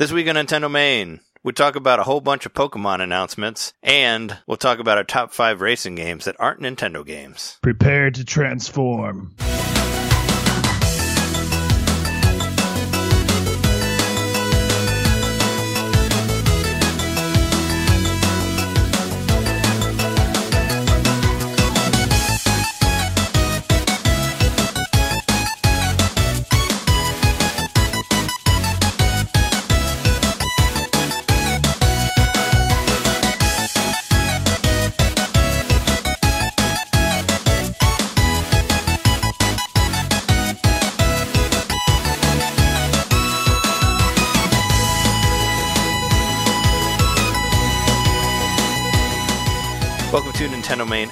This week on Nintendo Main, we talk about a whole bunch of Pokemon announcements, and we'll talk about our top five racing games that aren't Nintendo games. Prepare to transform.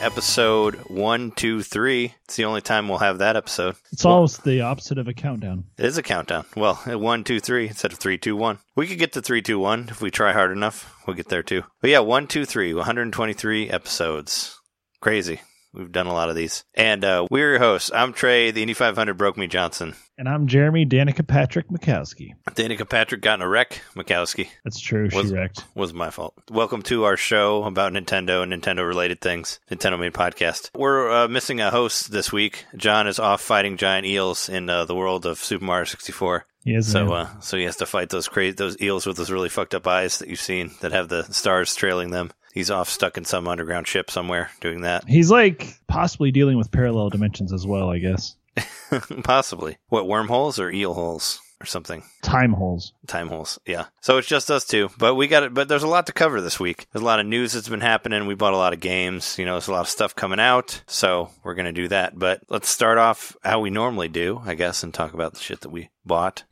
Episode 123. It's the only time we'll have that episode. It's almost the opposite of a countdown. It is a countdown. Well, 123 instead of 321. We could get to 321 if we try hard enough. We'll get there too. But yeah, 123, 123 episodes. Crazy. We've done a lot of these. And uh, we're your hosts. I'm Trey, the Indy 500 broke me Johnson. And I'm Jeremy Danica Patrick Mikowski. Danica Patrick got in a wreck. Mikowski That's true. Was- she wrecked. was my fault. Welcome to our show about Nintendo and Nintendo related things, Nintendo Main Podcast. We're uh, missing a host this week. John is off fighting giant eels in uh, the world of Super Mario 64. He. So, uh, so he has to fight those crazy those eels with those really fucked up eyes that you've seen that have the stars trailing them. He's off stuck in some underground ship somewhere doing that. He's like possibly dealing with parallel dimensions as well, I guess. Possibly. What wormholes or eel holes or something? Time holes. Time holes. Yeah. So it's just us two, but we got it. But there's a lot to cover this week. There's a lot of news that's been happening. We bought a lot of games. You know, there's a lot of stuff coming out. So we're gonna do that. But let's start off how we normally do, I guess, and talk about the shit that we bought.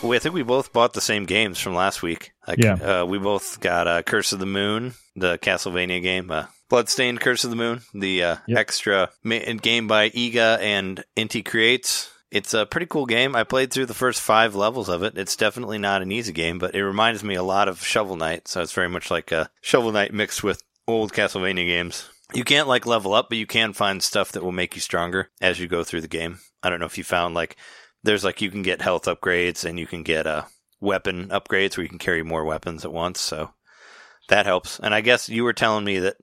We, I think we both bought the same games from last week. Like, Yeah. uh, we both got uh, Curse of the Moon, the Castlevania game, uh, Bloodstained Curse of the Moon, the uh, Yep. extra ma- game by Iga and Inti Creates. It's a pretty cool game. I played through the first five levels of it. It's definitely not an easy game, but it reminds me a lot of Shovel Knight. So it's very much like a Shovel Knight mixed with old Castlevania games. You can't like level up, but you can find stuff that will make you stronger as you go through the game. I don't know if you found like there's like you can get health upgrades and you can get uh, weapon upgrades where you can carry more weapons at once. So that helps. And I guess you were telling me that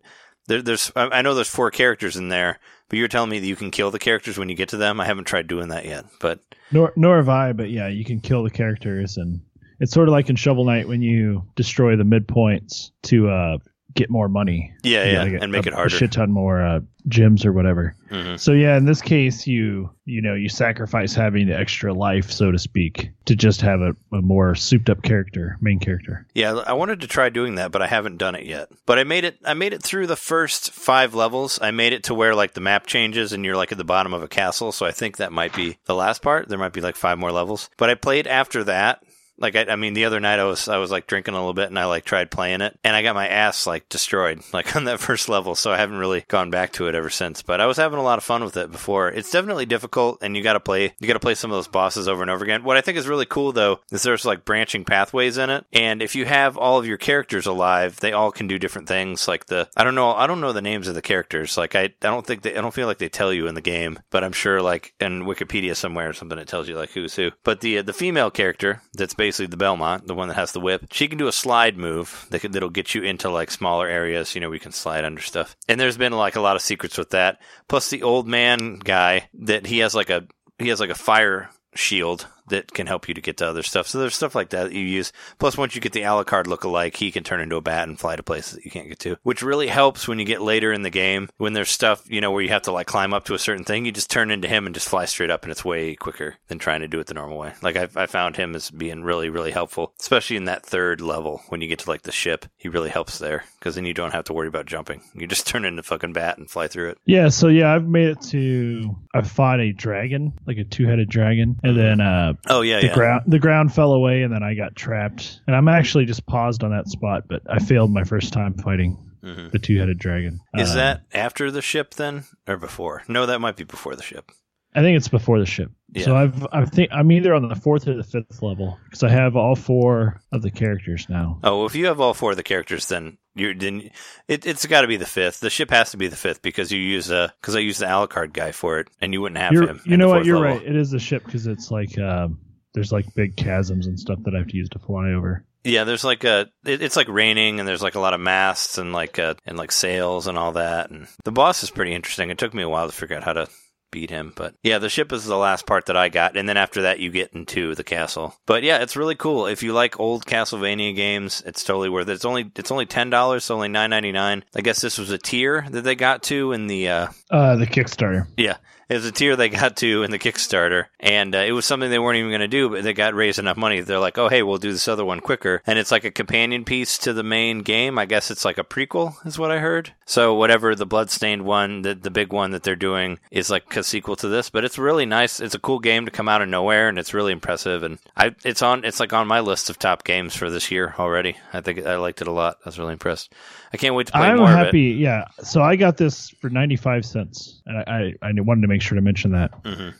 there, there's I know there's four characters in there, but you're telling me that you can kill the characters when you get to them. I haven't tried doing that yet, but Nor nor have I, but yeah, you can kill the characters and it's sort of like in Shovel Knight when you destroy the midpoints to uh get more money. yeah, yeah, get and make a, it harder. A shit ton more uh, gems or whatever. hmm So yeah, in this case, you you know you sacrifice having the extra life, so to speak, to just have a, a more souped up character, main character. Yeah, I wanted to try doing that, but I haven't done it yet. But I made it. I made it through the first five levels. I made it to where like the map changes and you're like at the bottom of a castle. So I think that might be the last part. There might be like five more levels. But I played after that. Like I, I mean, the other night I was I was like drinking a little bit and I like tried playing it and I got my ass like destroyed like on that first level. So I haven't really gone back to it ever since. But I was having a lot of fun with it before. It's definitely difficult and you got to play you got to play some of those bosses over and over again. What I think is really cool though is there's like branching pathways in it, and if you have all of your characters alive, they all can do different things. Like the I don't know I don't know the names of the characters. Like I I don't think they I don't feel like they tell you in the game, but I'm sure like in Wikipedia somewhere or something it tells you like who's who. But the uh, the female character that's basically the Belmont, the one that has the whip, she can do a slide move that that'll get you into like smaller areas. You know, we can slide under stuff. And there's been like a lot of secrets with that. Plus the old man guy that he has like a he has like a fire shield that can help you to get to other stuff. So there's stuff like that, that you use. Plus, once you get the Alucard look-alike, he can turn into a bat and fly to places that you can't get to, which really helps when you get later in the game. When there's stuff, you know, where you have to like climb up to a certain thing, you just turn into him and just fly straight up, and it's way quicker than trying to do it the normal way. Like I, I found him as being really, really helpful, especially in that third level when you get to like the ship. He really helps there because then you don't have to worry about jumping. You just turn into fucking bat and fly through it. Yeah, so yeah, I've made it to. I fought a dragon, like a two-headed dragon, and then uh, Oh yeah, the yeah. ground the ground fell away, and then I got trapped. And I'm actually just paused on that spot, but I failed my first time fighting Mhm. the two-headed dragon. Is Uh, that after the ship then, or before? No, that might be before the ship. I think it's before the ship. So I've I think I'm either on the fourth or the fifth level because I have all four of the characters now. Oh, well, if you have all four of the characters, then you're then it, it's got to be the fifth. The ship has to be the fifth because you use a because I use the Alucard guy for it, and you wouldn't have You're- him. you know what? You're level. right. It is the ship because it's like um, there's like big chasms and stuff that I have to use to fly over. Yeah, there's like a it, it's like raining and there's like a lot of masts and like uh, and like sails and all that and the boss is pretty interesting. It took me a while to figure out how to beat him, but yeah, the ship is the last part that I got and then after that you get into the castle. But yeah, it's really cool. If you like old Castlevania games, it's totally worth it. It's only it's only $10, so only 9.99. I guess this was a tier that they got to in the uh Uh, the Kickstarter. yeah, it was a tier they got to in the Kickstarter, and uh, it was something they weren't even going to do, but they got raised enough money. They're like, oh, hey, we'll do this other one quicker. And it's like a companion piece to the main game. I guess it's like a prequel, is what I heard. So whatever the Bloodstained one, the, the big one that they're doing, is like a sequel to this. But it's really nice. It's a cool game to come out of nowhere, and it's really impressive. And I, it's on, it's like on my list of top games for this year already. I think I liked it a lot. I was really impressed. I can't wait to play I'm more of it. happy. Yeah. So I got this for 95 cents, and I I, I wanted to make sure to mention that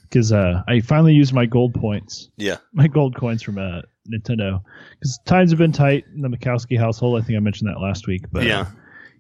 because uh, I finally used my gold points, Yeah. my gold coins from uh, Nintendo, because times have been tight in the Mikowski household. I think I mentioned that last week, but uh, Yeah.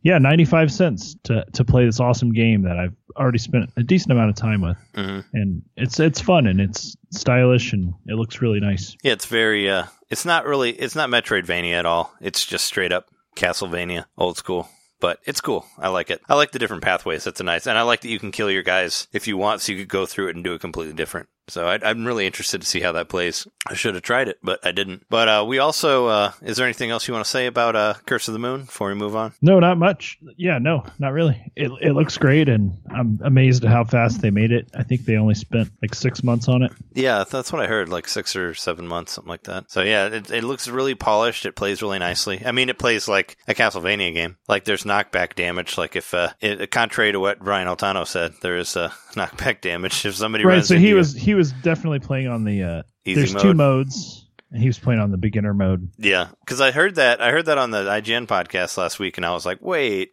yeah, 95 cents to to play this awesome game that I've already spent a decent amount of time with, hmm and it's it's fun and it's stylish and it looks really nice. Yeah, it's very. Uh, it's not really. It's not Metroidvania at all. It's just straight up Castlevania, old school. But it's cool. I like it. I like the different pathways. That's a nice, and I like that you can kill your guys if you want, so you could go through it and do it completely different. So I, I'm really interested to see how that plays. I should have tried it, but I didn't. But uh, we also. Uh, is there anything else you want to say about uh, Curse of the Moon before we move on? No, not much. Yeah, no, not really. It it looks great, and I'm amazed at how fast they made it. I think they only spent like six months on it. Yeah, that's what I heard. Like six or seven months, something like that. So yeah, it, it looks really polished. It plays really nicely. I mean, it plays like a Castlevania game. Like there's knockback damage. Like if, uh, it, contrary to what Brian Altano said, there is uh, knockback damage. If somebody right. runs So into he you- was he was definitely playing on the. Uh, Easy there's mode. two modes, and he was playing on the beginner mode. yeah, because I heard that. I heard that on the IGN podcast last week, and I was like, wait.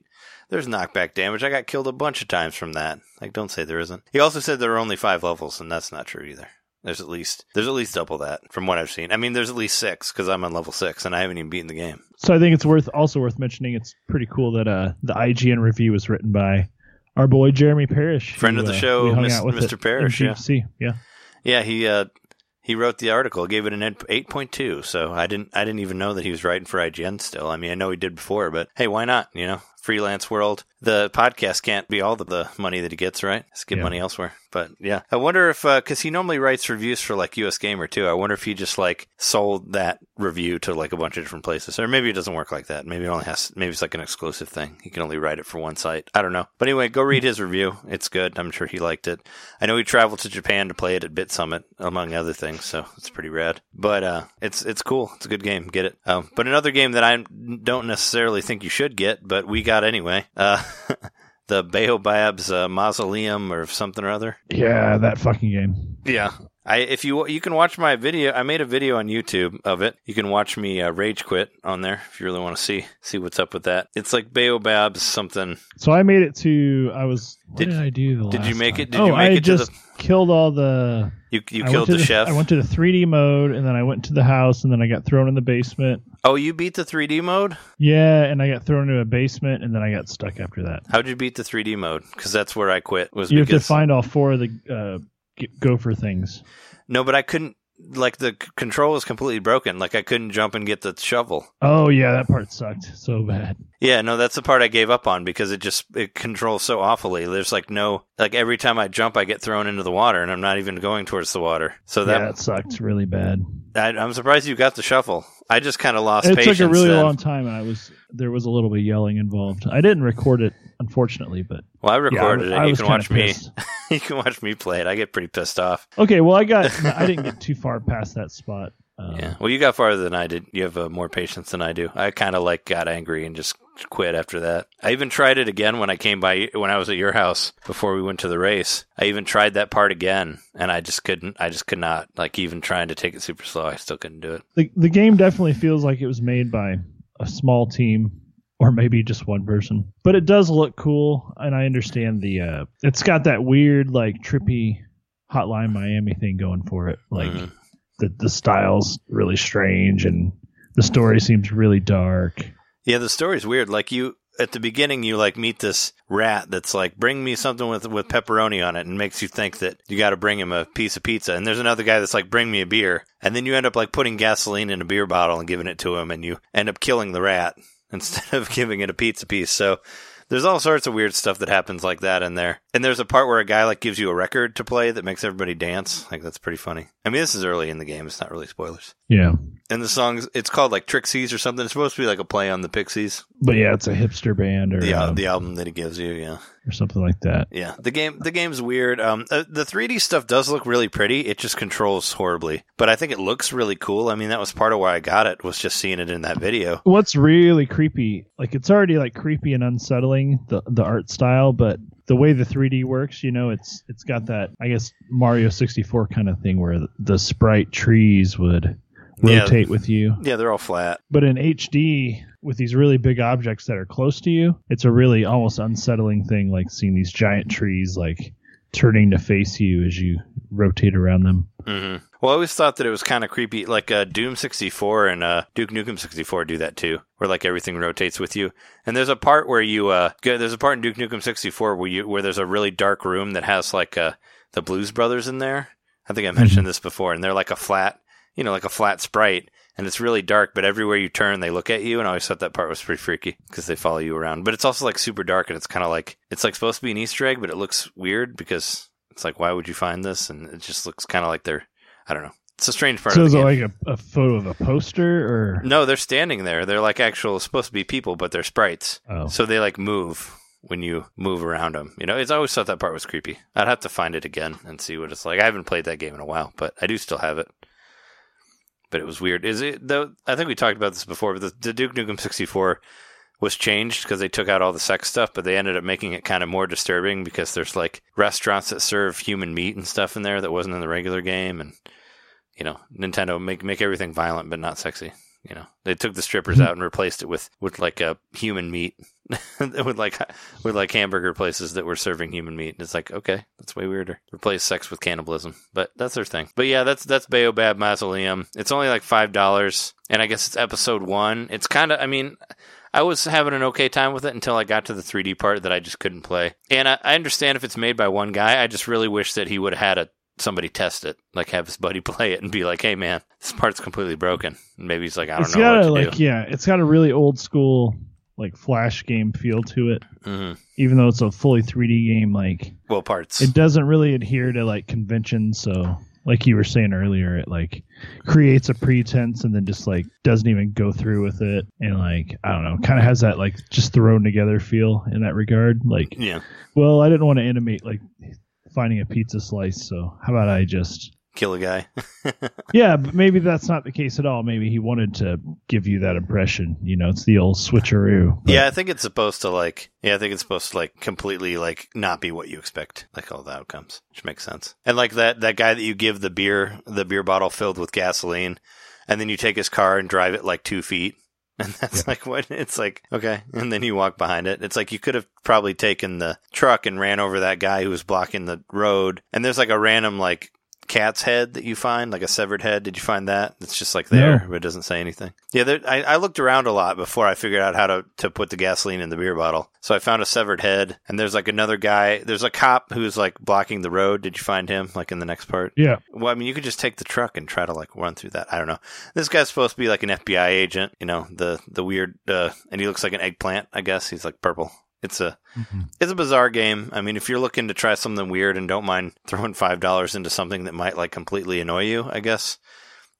There's knockback damage. I got killed a bunch of times from that. Like, don't say there isn't. He also said there are only five levels, and that's not true either. There's at least there's at least double that from what I've seen. I mean, there's at least six because I'm on level six and I haven't even beaten the game. So I think it's worth also worth mentioning. It's pretty cool that uh, the IGN review was written by our boy Jeremy Parrish, Friend who, of the uh, show, Mis- out Mr. Parrish, yeah. Yeah. Yeah, he uh he wrote the article, gave it an eight point two. So I didn't I didn't even know that he was writing for IGN still. I mean, I know he did before, but hey, why not? You know, freelance world. The podcast can't be all the, the money that he gets, right? Let's get Yeah. money elsewhere. But yeah, I wonder if because he normally writes reviews for like US Gamer too. I wonder if he just like sold that review to like a bunch of different places, or maybe it doesn't work like that. Maybe it only has maybe it's like an exclusive thing. He can only write it for one site. I don't know. But anyway, go read his review. It's good. I'm sure he liked it. I know he traveled to Japan to play it at Bit Summit, among other things, so it's pretty rad. But uh, it's it's cool. It's a good game. Get it. Um, but another game that I don't necessarily think you should get, but we got anyway. Uh, the Baobab's uh, Mausoleum or something or other. Yeah, that fucking game. Yeah. I if you you can watch my video. I made a video on YouTube of it. You can watch me uh, rage quit on there if you really want to see see what's up with that. It's like Baobab's something. So I made it to. I was. Did- did, I do? The did you make time? it- did oh, you make I it to just killed all the. You you I killed to the, chef. I went to the 3D mode, and then I went to the house, and then I got thrown in the basement. oh, you beat the 3D mode. Yeah, and I got thrown into a basement, and then I got stuck after that. How'd you beat the 3D mode? Because that's where I quit. Was You have to find all four of the uh, g- gopher things. no, but I couldn't. Like the c- control was completely broken. Like I couldn't jump and get the shovel. Oh yeah, that part sucked so bad. Yeah, no, that's the part I gave up on because it just it controls so awfully. There's like no like every time I jump, I get thrown into the water, and I'm not even going towards the water. So yeah, that that sucked really bad. I, I'm surprised you got the shovel. I just kind of lost patience. It patience. took a really then. long time, and I was there was a little bit of yelling involved. I didn't record it, unfortunately, but Well, I yeah, I recorded it. I You was can watch me. you can watch me play it. I get pretty pissed off. Okay, well, I got I didn't get too far past that spot. Um, Yeah. Well, you got farther than I did. You have uh, more patience than I do. I kind of like got angry and just quit after that. I even tried it again when I came by when I was at your house before we went to the race. I even tried that part again and I just couldn't. I just could not. Like even trying to take it super slow, I still couldn't do it. the the game definitely feels like it was made by a small team or maybe just one person. But it does look cool and I understand the uh it's got that weird like trippy Hotline Miami thing going for it. Like Mhm. the the style's really strange and the story seems really dark. Yeah, the story's weird. Like you, at the beginning you like meet this rat that's like bring me something with with pepperoni on it and makes you think that you got to bring him a piece of pizza and there's another guy that's like bring me a beer and then you end up like putting gasoline in a beer bottle and giving it to him and you end up killing the rat instead of giving it a pizza piece so there's all sorts of weird stuff that happens like that in there. And there's a part where a guy like gives you a record to play that makes everybody dance. Like that's pretty funny. I mean, this is early in the game. It's not really spoilers. Yeah. And the song's it's called like Trixies or something. It's supposed to be like a play on the Pixies. But yeah, it's a hipster band or The um, the album that he gives you, yeah. or something like that. Yeah. The game the game's weird. Um uh, the 3D stuff does look really pretty. It just controls horribly. But I think it looks really cool. I mean, that was part of why I got it was just seeing it in that video. What's really creepy, like it's already like creepy and unsettling the the art style, but the way the 3D works, you know, it's it's got that I guess Mario 64 kind of thing where the, sprite trees would Yeah. rotate with you. Yeah, they're all flat. But in HD with these really big objects that are close to you, it's a really almost unsettling thing like seeing these giant trees like turning to face you as you rotate around them. hmm Well, I always thought that it was kind of creepy. Like uh, Doom 64 and uh, Duke Nukem 64 do that too, where like everything rotates with you. And there's a part where you uh, go, there's a part in Duke Nukem 64 where you where there's a really dark room that has like uh, the Blues Brothers in there. I think I mentioned this before, and they're like a flat, you know, like a flat sprite, and it's really dark. But everywhere you turn, they look at you, and I always thought that part was pretty freaky because they follow you around. But it's also like super dark, and it's kind of like it's like supposed to be an Easter egg, but it looks weird because it's like why would you find this? And it just looks kind of like they're I don't know. It's a strange part So is it like a, a photo of a poster or no, they're standing there. They're like actual supposed to be people, but they're sprites. oh So they like move when you move around them. You know, it's I always thought that part was creepy. I'd have to find it again and see what it's like. I haven't played that game in a while, but I do still have it. But it was weird. Is it though? I think we talked about this before. But the, the Duke Nukem 64 was changed because they took out all the sex stuff, but they ended up making it kind of more disturbing because there's like restaurants that serve human meat and stuff in there that wasn't in the regular game, and you know, Nintendo make make everything violent but not sexy. You know, they took the strippers mm-hmm. out and replaced it with with like a human meat, with like with like hamburger places that were serving human meat. And it's like, okay, that's way weirder. Replace sex with cannibalism, but that's their thing. But yeah, that's that's Baobab Mausoleum. It's only like five dollars, and I guess it's episode one. It's kind of, I mean. I was having an okay time with it until I got to the 3D part that I just couldn't play. And I, I understand if it's made by one guy. I just really wish that he would have had a somebody test it, like have his buddy play it and be like, "Hey, man, this part's completely broken." And maybe he's like, "I don't it's know got what a to like do." yeah, it's got a really old school like flash game feel to it. hmm Even though it's a fully 3D game, like Well, parts. it doesn't really adhere to like conventions. So, like you were saying earlier, it like creates a pretense and then just like doesn't even go through with it. And like I don't know, kind of has that like just thrown together feel in that regard. Like, yeah, well, I didn't want to animate like finding a pizza slice, so how about I just kill a guy. yeah, but maybe that's not the case at all. Maybe he wanted to give you that impression. You know, it's the old switcheroo. But- yeah, I think it's supposed to like. Yeah, I think it's supposed to like completely like not be what you expect, like all the outcomes, which makes sense. And like that that guy that you give the beer, the beer bottle filled with gasoline, and then you take his car and drive it like two feet. And that's like what it's like, okay. And then you walk behind it. It's like you could have probably taken the truck and ran over that guy who was blocking the road. And there's like a random like cat's head that you find, like a severed head. Did you find that? It's just like there, No. but it doesn't say anything. Yeah, there, I, I looked around a lot before I figured out how to, to put the gasoline in the beer bottle. So I found a severed head, and there's like another guy. There's a cop who's like blocking the road. Did you find him? Like in the next part? yeah, Well, I mean, you could just take the truck and try to like run through that. I don't know. This guy's supposed to be like an FBI agent, you know, the the weird, uh, and he looks like an eggplant. I guess he's like purple. It's a it's a bizarre game. I mean, if you're looking to try something weird and don't mind throwing five dollars into something that might like completely annoy you, I guess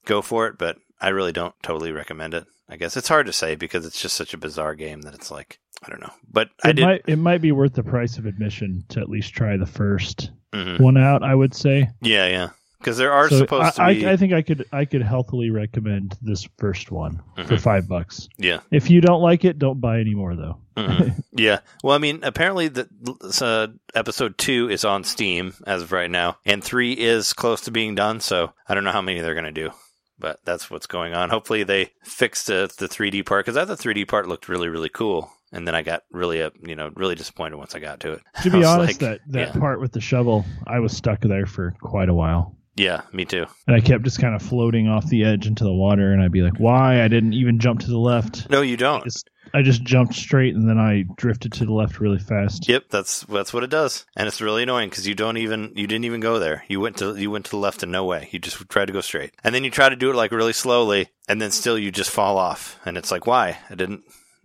go for it. But I really don't totally recommend it. I guess it's hard to say because it's just such a bizarre game that it's like I don't know. But I it did. might it might be worth the price of admission to at least try the first mhm. one out. I would say. Yeah, yeah. Because there are So supposed I, to be. I, I think I could I could healthily recommend this first one for Mhm. five bucks. yeah. If you don't like it, don't buy any more though. Mhm. yeah. Well, I mean, apparently the uh, episode two is on Steam as of right now, and three is close to being done. So I don't know how many they're going to do, but that's what's going on. Hopefully, they fix the the 3D part because I thought the 3D part looked really really cool, and then I got really uh, you know really disappointed once I got to it. To be honest, like, that that yeah. part with the shovel, I was stuck there for quite a while. Yeah, me too. And I kept just kind of floating off the edge into the water, and I'd be like, "Why? I didn't even jump to the left." No, you don't. Just I just jumped straight and then I drifted to the left really fast. Yep, that's that's what it does, and it's really annoying because you don't even you didn't even go there. You went to you went to the left in no way. You just tried to go straight, and then you try to do it like really slowly, and then still you just fall off, and it's like why I didn't.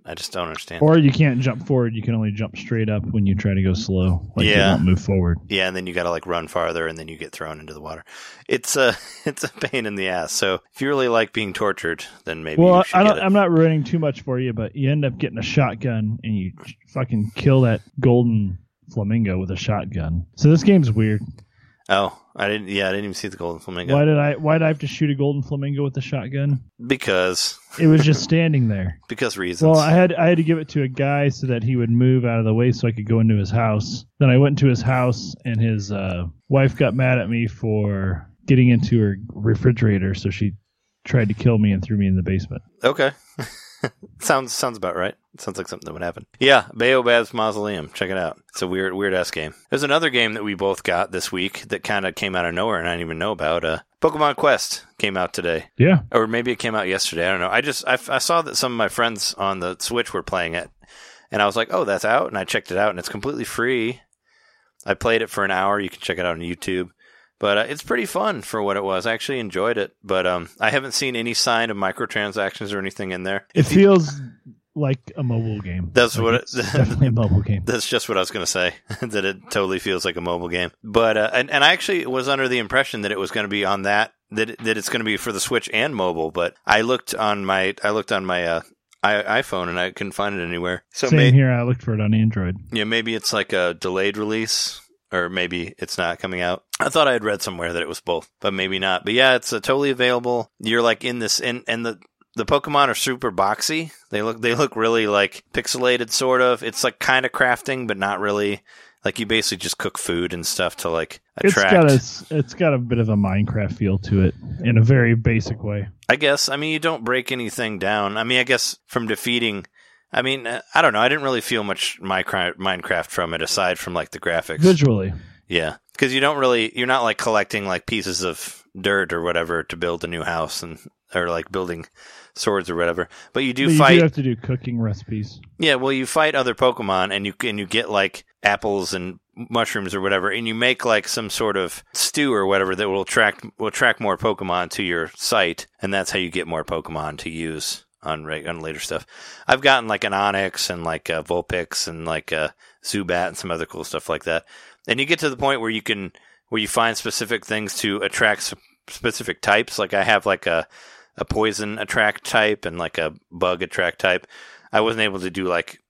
I just don't understand. Or you can't jump forward. You can only jump straight up when you try to go slow. Like Yeah. you won't move forward. Yeah, and then you got to like run farther, and then you get thrown into the water. It's uh, a it's a pain in the ass. So if you really like being tortured, then maybe well, you should I don't. I'm not ruining too much for you, but you end up getting a shotgun and you fucking kill that golden flamingo with a shotgun. So this game's weird. Oh, I didn't. Yeah, I didn't even see the golden flamingo Why did I? Why did I have to shoot a golden flamingo with a shotgun? because It was just standing there. because reasons. Well, I had I had to give it to a guy so that he would move out of the way so I could go into his house. Then I went to his house and his uh, wife got mad at me for getting into her refrigerator, so she tried to kill me and threw me in the basement. Okay. sounds sounds about right. Sounds like something that would happen. Yeah, Baobab's Mausoleum. Check it out. It's a weird weird ass game. There's another game that we both got this week that kind of came out of nowhere and I didn't even know about. Uh, Pokemon Quest came out today, Yeah, or maybe it came out yesterday. I don't know. I just I, I saw that some of my friends on the Switch were playing it, and I was like, oh, that's out, and I checked it out, and it's completely free. I played it for an hour. You can check it out on YouTube. But uh, it's pretty fun for what it was. I actually enjoyed it, but um, I haven't seen any sign of microtransactions or anything in there. it feels like a mobile game. That's Like, what it- it's definitely a mobile game. That's just what I was going to say. that it totally feels like a mobile game. But uh, and and I actually was under the impression that it was going to be on that that it- that it's going to be for the Switch and mobile. But I looked on my I looked on my uh, I, iPhone and I couldn't find it anywhere. So Same may, here. I looked for it on Android. yeah, maybe it's like a delayed release. Or maybe it's not coming out. I thought I had read somewhere that it was both, but maybe not. But yeah, it's uh, totally available. You're like in this, and and the the Pokemon are super boxy. They look they look really like pixelated, sort of. It's like kind of crafting, but not really. Like you basically just cook food and stuff to like attract. It's got a it's got a bit of a Minecraft feel to it in a very basic way. I guess. I mean, you don't break anything down. I mean, I guess from defeating. I mean, uh, I don't know. I didn't really feel much Minecraft Minecraft from it aside from like the graphics. Visually, Yeah, because you don't really, you're not like collecting like pieces of dirt or whatever to build a new house and or like building swords or whatever. But you do but you fight. do have to do cooking recipes. yeah, well, you fight other Pokemon and you and you get like apples and mushrooms or whatever, and you make like some sort of stew or whatever that will attract will attract more Pokemon to your site, and that's how you get more Pokemon to use on reg- on later stuff. I've gotten like an Onix and like a Vulpix and like a Zubat and some other cool stuff like that. And you get to the point where you can where you find specific things to attract s- specific types. Like I have like a a poison attract type and like a bug attract type. I wasn't able to do like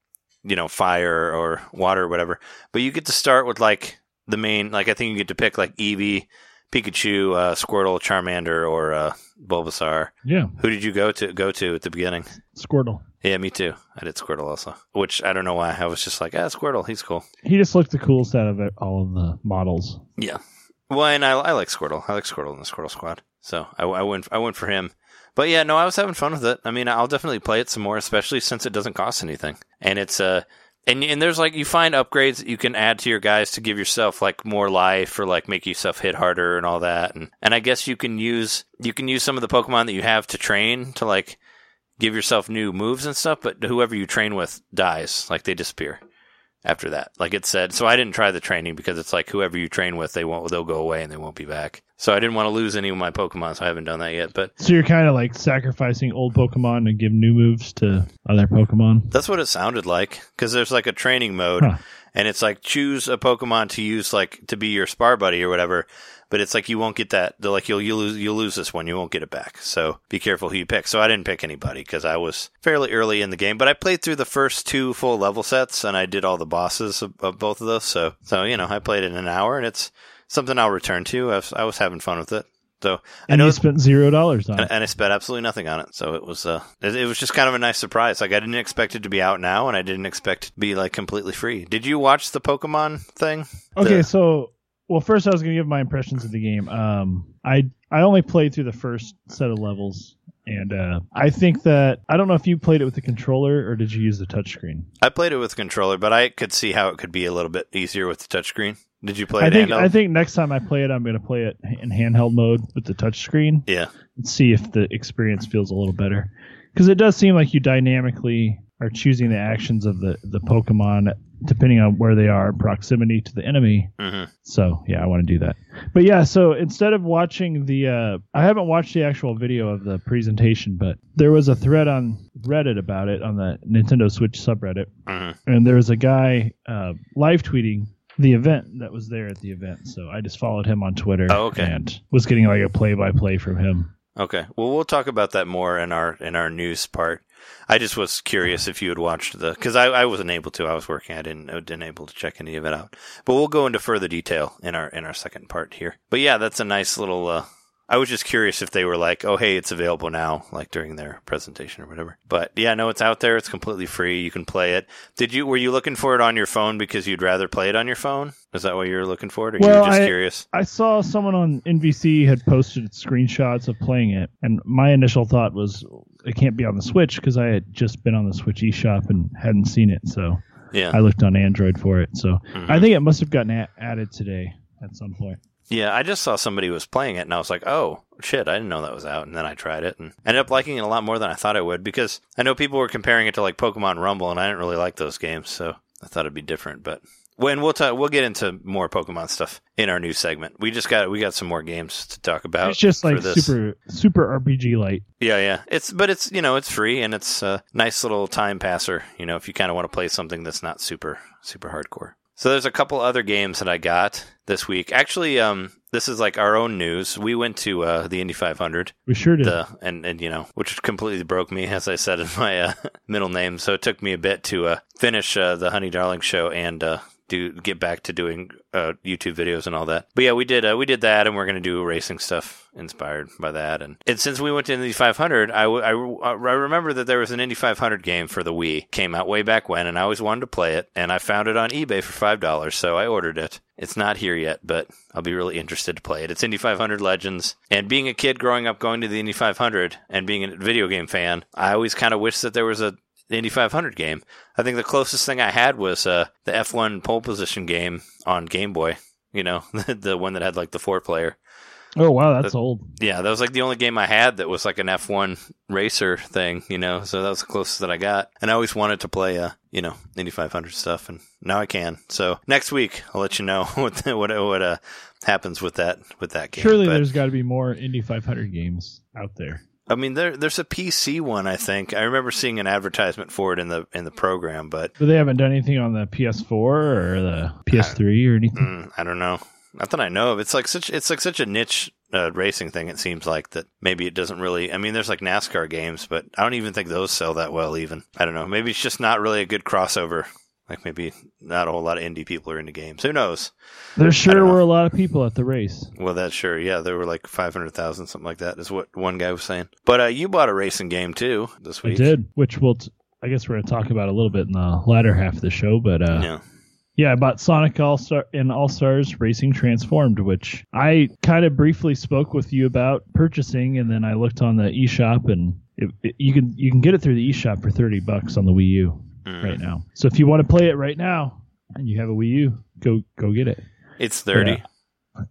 you know fire or water or whatever, but you get to start with like the main. Like I think you get to pick like Eevee, Pikachu, uh, Squirtle, Charmander, or uh, Bulbasaur. Yeah, Who did you go to go to at the beginning? Squirtle. Yeah, me too. I did Squirtle also, which I don't know why. I was just like, ah, Squirtle, he's cool. He just looked the coolest out of it, all of the models. Yeah. Well, and I, I like Squirtle. I like Squirtle in the Squirtle Squad. So I, I went I went for him. But yeah, no, I was having fun with it. I mean, I'll definitely play it some more, especially since it doesn't cost anything. And it's uh and and there's like you find upgrades that you can add to your guys to give yourself like more life or like make yourself hit harder and all that. And and I guess you can use you can use some of the Pokemon that you have to train to like give yourself new moves and stuff, but whoever you train with dies, like they disappear after that. Like it said, so I didn't try the training because it's like whoever you train with, they won't, they'll go away and they won't be back. So I didn't want to lose any of my Pokemon, so I haven't done that yet. But So you're kind of like sacrificing old Pokemon to give new moves to other Pokemon. that's what it sounded like because there's like a training mode, Huh. and it's like choose a Pokemon to use like to be your spar buddy or whatever. But it's like you won't get that. They're like you'll you lose you'll lose this one. You won't get it back. So be careful who you pick. So I didn't pick anybody because I was fairly early in the game. But I played through the first two full level sets and I did all the bosses of, of both of those. So so you know I played it in an hour and it's something I'll return to. I was, I was having fun with it. So I know you spent zero dollars on it. and I spent absolutely nothing on it. So it was uh, it, it was just kind of a nice surprise. Like I didn't expect it to be out now, and I didn't expect it to be like completely free. Did you watch the Pokemon thing? Okay, The- so well, first I was going to give my impressions of the game. Um, I I only played through the first set of levels, and uh, I think that I don't know if you played it with the controller or did you use the touchscreen. I played it with controller, but I could see how it could be a little bit easier with the touchscreen. Did you play I it think handheld? I think next time I play it, I'm going to play it in handheld mode with the touchscreen yeah, and see if the experience feels a little better. Because it does seem like you dynamically are choosing the actions of the the Pokemon depending on where they are proximity to the enemy. hmm So yeah, I want to do that. But yeah, so instead of watching the, uh, I haven't watched the actual video of the presentation, but there was a thread on Reddit about it on the Nintendo Switch subreddit, hmm and there was a guy uh, live tweeting the event that was there at the event. So I just followed him on Twitter. Oh, okay. And was getting like a play by play from him. Okay. Well, we'll talk about that more in our in our news part. I just was curious if you had watched the because I, I wasn't able to. I was working. I didn't I didn't able to check any of it out. But we'll go into further detail in our in our second part here. But yeah, that's a nice little. Uh, I was just curious if they were like, oh hey, it's available now, like during their presentation or whatever. But yeah, no, it's out there. It's completely free. You can play it. Did you were you looking for it on your phone because you'd rather play it on your phone? Is that what you were looking for? Or you Well, were just I- curious? I saw someone on NVC had posted screenshots of playing it, and my initial thought was it can't be on the Switch because I had just been on the Switch eShop and hadn't seen it. So Yeah. I looked on Android for it. So Mhm. I think it must have gotten a- added today at some point. Yeah, I just saw somebody was playing it and I was like, oh, shit, I didn't know that was out. And then I tried it and ended up liking it a lot more than I thought I would because I know people were comparing it to like Pokemon Rumble and I didn't really like those games. So I thought it'd be different. But when we'll talk, we'll get into more Pokemon stuff in our new segment. We just got, we got some more games to talk about. it's just like super super RPG light. Yeah, yeah. It's, but it's, you know, it's free and it's a nice little time passer, you know, if you kind of want to play something that's not super, super hardcore. So there's a couple other games that I got this week. Actually, um, this is like our own news. We went to uh, the Indy 500, We sure did. the and and you know, which completely broke me, as I said in my uh, middle name. So it took me a bit to uh, finish uh, the Honey Darling show and uh, do get back to doing uh, YouTube videos and all that. But yeah, we did uh, we did that, and we're gonna do racing stuff inspired by that. And, and since we went to Indy 500, I, w- I, re- I remember that there was an Indy 500 game for the Wii, came out way back when, and I always wanted to play it. And I found it on eBay for five dollars, so I ordered it. It's not here yet, but I'll be really interested to play it. It's Indy 500 Legends, and being a kid growing up going to the Indy 500 and being a video game fan, I always kind of wish that there was a the Indy 500 game. I think the closest thing I had was uh, the F1 pole position game on Game Boy. You know, the one that had like the four player. oh wow, that's old. Yeah, that was like the only game I had that was like an F1 racer thing, you know, so that was the closest that I got. And I always wanted to play, uh, you know, Indy 500 stuff, and now I can. So next week, I'll let you know what what what uh, happens with that with that game. Surely But, there's got to be more Indy 500 games out there. I mean, there there's a PC one, I think. I remember seeing an advertisement for it in the in the program, but But they haven't done anything on the PS4 or the PS3 or anything. mm, I don't know. Not that I know of. It's like such it's like such a niche uh, racing thing. It seems like that maybe it doesn't really. I mean, there's like NASCAR games, but I don't even think those sell that well. Even I don't know. Maybe it's just not really a good crossover. Like maybe not a whole lot of Indy people are into games. Who knows? There sure don't know. were a lot of people at the race. Well, that's sure. Yeah, there were like five hundred thousand, something like that, is what one guy was saying. But uh, you bought a racing game too this I week. did, which we'll, t- I guess we're going to talk about a little bit in the latter half of the show. But uh, Yeah. yeah, I bought Sonic All Star and All Stars Racing Transformed, which I kind of briefly spoke with you about purchasing, and then I looked on the eShop, and it, it, you can you can get it through the eShop for thirty bucks on the Wii U Mm. right now. So if you want to play it right now and you have a Wii U, go go get it. It's thirty. Yeah.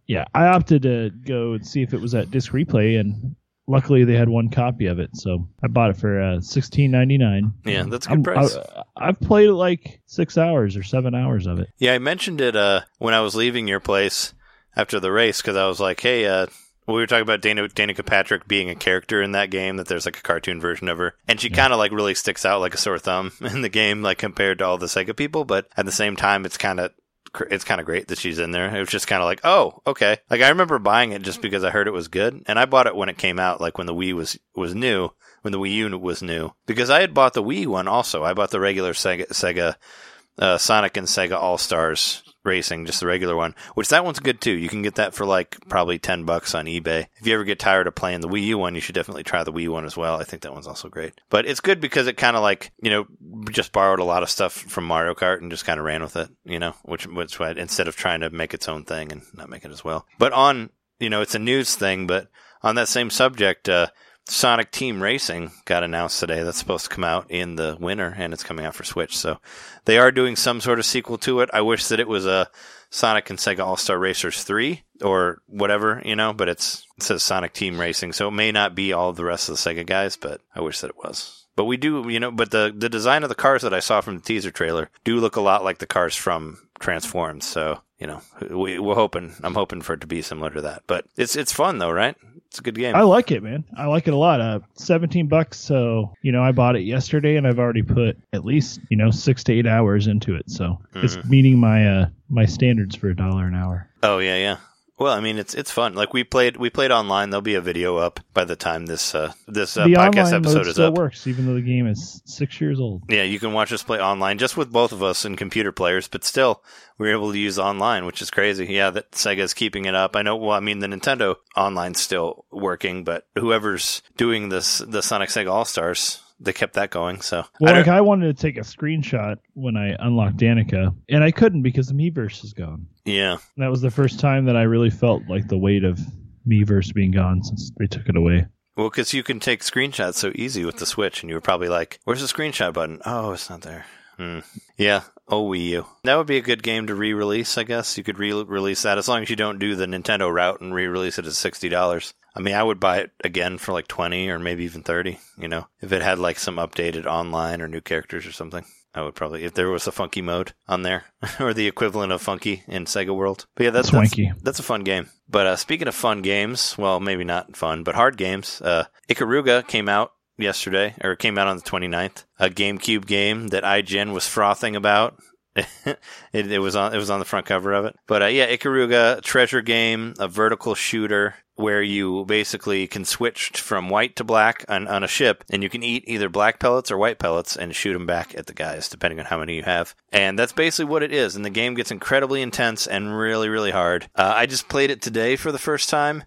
Yeah, I opted to go and see if it was at Disc Replay, and luckily they had one copy of it, so I bought it for uh, sixteen ninety nine. Yeah, that's a good price. I, have played like six hours or seven hours of it. Yeah, I mentioned it uh, when I was leaving your place after the race because I was like, "Hey, uh, we were talking about Dana Danica Patrick being a character in that game. That there's like a cartoon version of her, and she kind of like really sticks out like a sore thumb in the game, like compared to all the Sega people. But at the same time, it's kind of it's kind of great that she's in there. It was just kind of like, oh, okay. Like I remember buying it just because I heard it was good, and I bought it when it came out, like when the Wii was was new, when the Wii U was new, because I had bought the Wii one also. I bought the regular Sega Sega uh, Sonic and Sega All Stars Racing, just the regular one, which that one's good too. You can get that for like probably 10 bucks on eBay. If you ever get tired of playing the Wii U one, you should definitely try the Wii one as well. I think that one's also great. But it's good because it kind of like, you know, just borrowed a lot of stuff from Mario Kart and just kind of ran with it, you know, which, which instead of trying to make its own thing and not make it as well. But on, you know, it's a news thing, but on that same subject, uh, Sonic Team Racing got announced today. That's supposed to come out in the winter, and it's coming out for Switch. So they are doing some sort of sequel to it. I wish that it was a Sonic and Sega All Star Racers 3 or whatever, you know, but it's it says Sonic Team Racing, so it may not be all the rest of the Sega guys, but I wish that it was. But we do, you know, but the the design of the cars that I saw from the teaser trailer do look a lot like the cars from Transformed. So you know, we, we're hoping. I'm hoping for it to be similar to that. But it's it's fun though, right? It's a good game. I like it, man. I like it a lot. Uh, 17 bucks. So, you know, I bought it yesterday and I've already put at least, you know, six to eight hours into it. So it's meeting my, uh, my standards for a dollar an hour. Oh yeah, yeah. Well, I mean, it's it's fun. Like we played we played online. There'll be a video up by the time this uh, this uh, the podcast episode mode is still up. works, even though the game is six years old. Yeah, you can watch us play online just with both of us and computer players, but still we're able to use online, which is crazy. Yeah, that Sega's keeping it up. I know. Well, I mean, the Nintendo online's still working, but whoever's doing this, the Sonic Sega All Stars, they kept that going. So Well, don't- like I wanted to take a screenshot when I unlocked Danica, and I couldn't because the Miiverse is gone. Yeah, That was the first time that I really felt like the weight of Miiverse being gone since they took it away. well, because you can take screenshots so easy with the Switch, and you were probably like, "Where's the screenshot button?" Oh, it's not there. Hmm. Yeah. Oh, Wii U. That would be a good game to re-release. I guess you could re-release that as long as you don't do the Nintendo route and re-release it at sixty dollars. I mean, I would buy it again for like twenty or maybe even thirty. You know, if it had like some updated online or new characters or something. I would probably if there was a funky mode on there or the equivalent of funky in Sega World. But yeah, that's that's, Swanky. that's a fun game. But uh, speaking of fun games, well, maybe not fun, but hard games. Uh, Ikaruga came out yesterday, or it came out on the 29th. A GameCube game that IGN was frothing about. it, it was on it was on the front cover of it. But uh, yeah, Ikaruga treasure game, a vertical shooter where you basically can switch from white to black on, on a ship, and you can eat either black pellets or white pellets and shoot them back at the guys, depending on how many you have. And that's basically what it is. And the game gets incredibly intense and really, really hard. Uh, I just played it today for the first time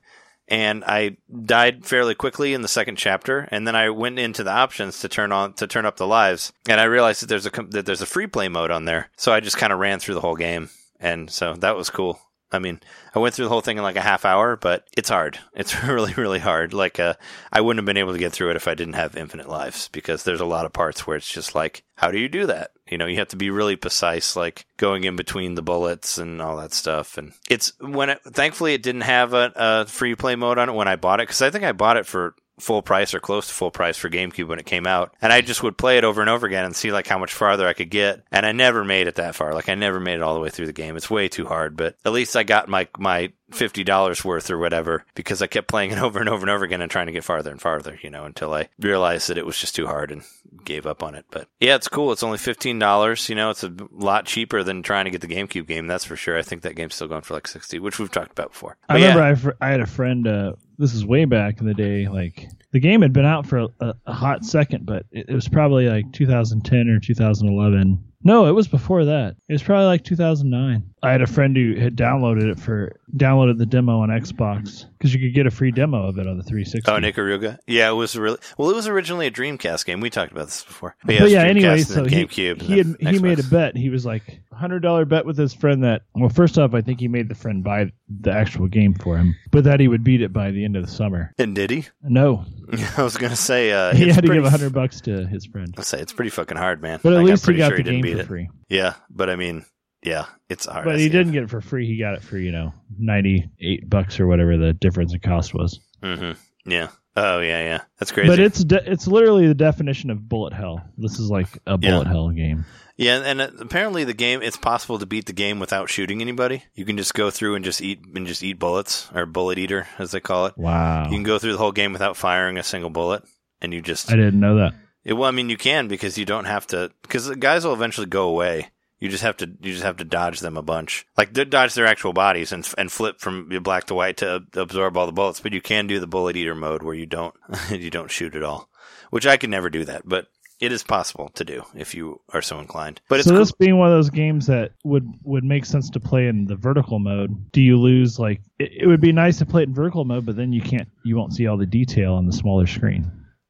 and I died fairly quickly in the second chapter, and then I went into the options to turn on to turn up the lives, and I realized that there's a that there's a free play mode on there, so I just kind of ran through the whole game, and so that was cool. I mean, I went through the whole thing in like a half hour, but it's hard. It's really, really hard. Like, uh, I wouldn't have been able to get through it if I didn't have infinite lives because there's a lot of parts where it's just like, how do you do that? You know, you have to be really precise, like going in between the bullets and all that stuff. And it's when it, thankfully it didn't have a, a free play mode on it when I bought it because I think I bought it for full price or close to full price for GameCube when it came out. And I just would play it over and over again and see like how much farther I could get. And I never made it that far. Like I never made it all the way through the game. It's way too hard, but at least I got my my fifty dollars worth or whatever because I kept playing it over and over and over again and trying to get farther and farther, you know, until I realized that it was just too hard and gave up on it. But yeah, it's cool. It's only fifteen dollars. You know, it's a lot cheaper than trying to get the GameCube game. That's for sure. I think that game's still going for like sixty, which we've talked about before. I But yeah. remember I, fr- I had a friend. Uh, this is way back in the day. Like the game had been out for a, a hot second, but it, it was probably like 2010 or 2011. No, it was before that. It was probably like 2009. I had a friend who had downloaded it for downloaded the demo on Xbox because you could get a free demo of it on the 360. Oh, Ikaruga. Yeah, it was really well. It was originally a Dreamcast game. We talked about this before. But it was yeah, Dreamcast anyway, so he, GameCube. he, had, he made a bet. He was like hundred dollar bet with his friend that well, first off, I think he made the friend buy the actual game for him, but that he would beat it by the end of the summer. And did he? No, I was gonna say uh, he had to give a hundred bucks to his friend, I'll say it's pretty fucking hard, man. but at Like, least he got sure the he didn't game beat for it. free. Yeah, but I mean, yeah, it's hard. But he didn't get it for free. He got it for you know ninety eight bucks or whatever the difference in cost was. Mm-hmm. Yeah. Oh yeah, yeah. That's crazy. But it's de- it's literally the definition of bullet hell. This is like a Yeah. bullet hell game. yeah, and uh, apparently the game it's possible to beat the game without shooting anybody. You can just go through and just eat and just eat bullets or bullet eater as they call it. Wow, You can go through the whole game without firing a single bullet, and you just I didn't know that. It, well, I mean, you can because you don't have to because the guys will eventually go away. You just have to you just have to dodge them a bunch, like dodge their actual bodies and and flip from black to white to absorb all the bullets. But you can do the bullet eater mode where you don't you don't shoot at all, which I could never do that, but it is possible to do if you are so inclined. But it's so cool. this being one of those games that would would make sense to play in the vertical mode. Do you lose like it, it would be nice to play it in vertical mode, but then you can't you won't see all the detail on the smaller screen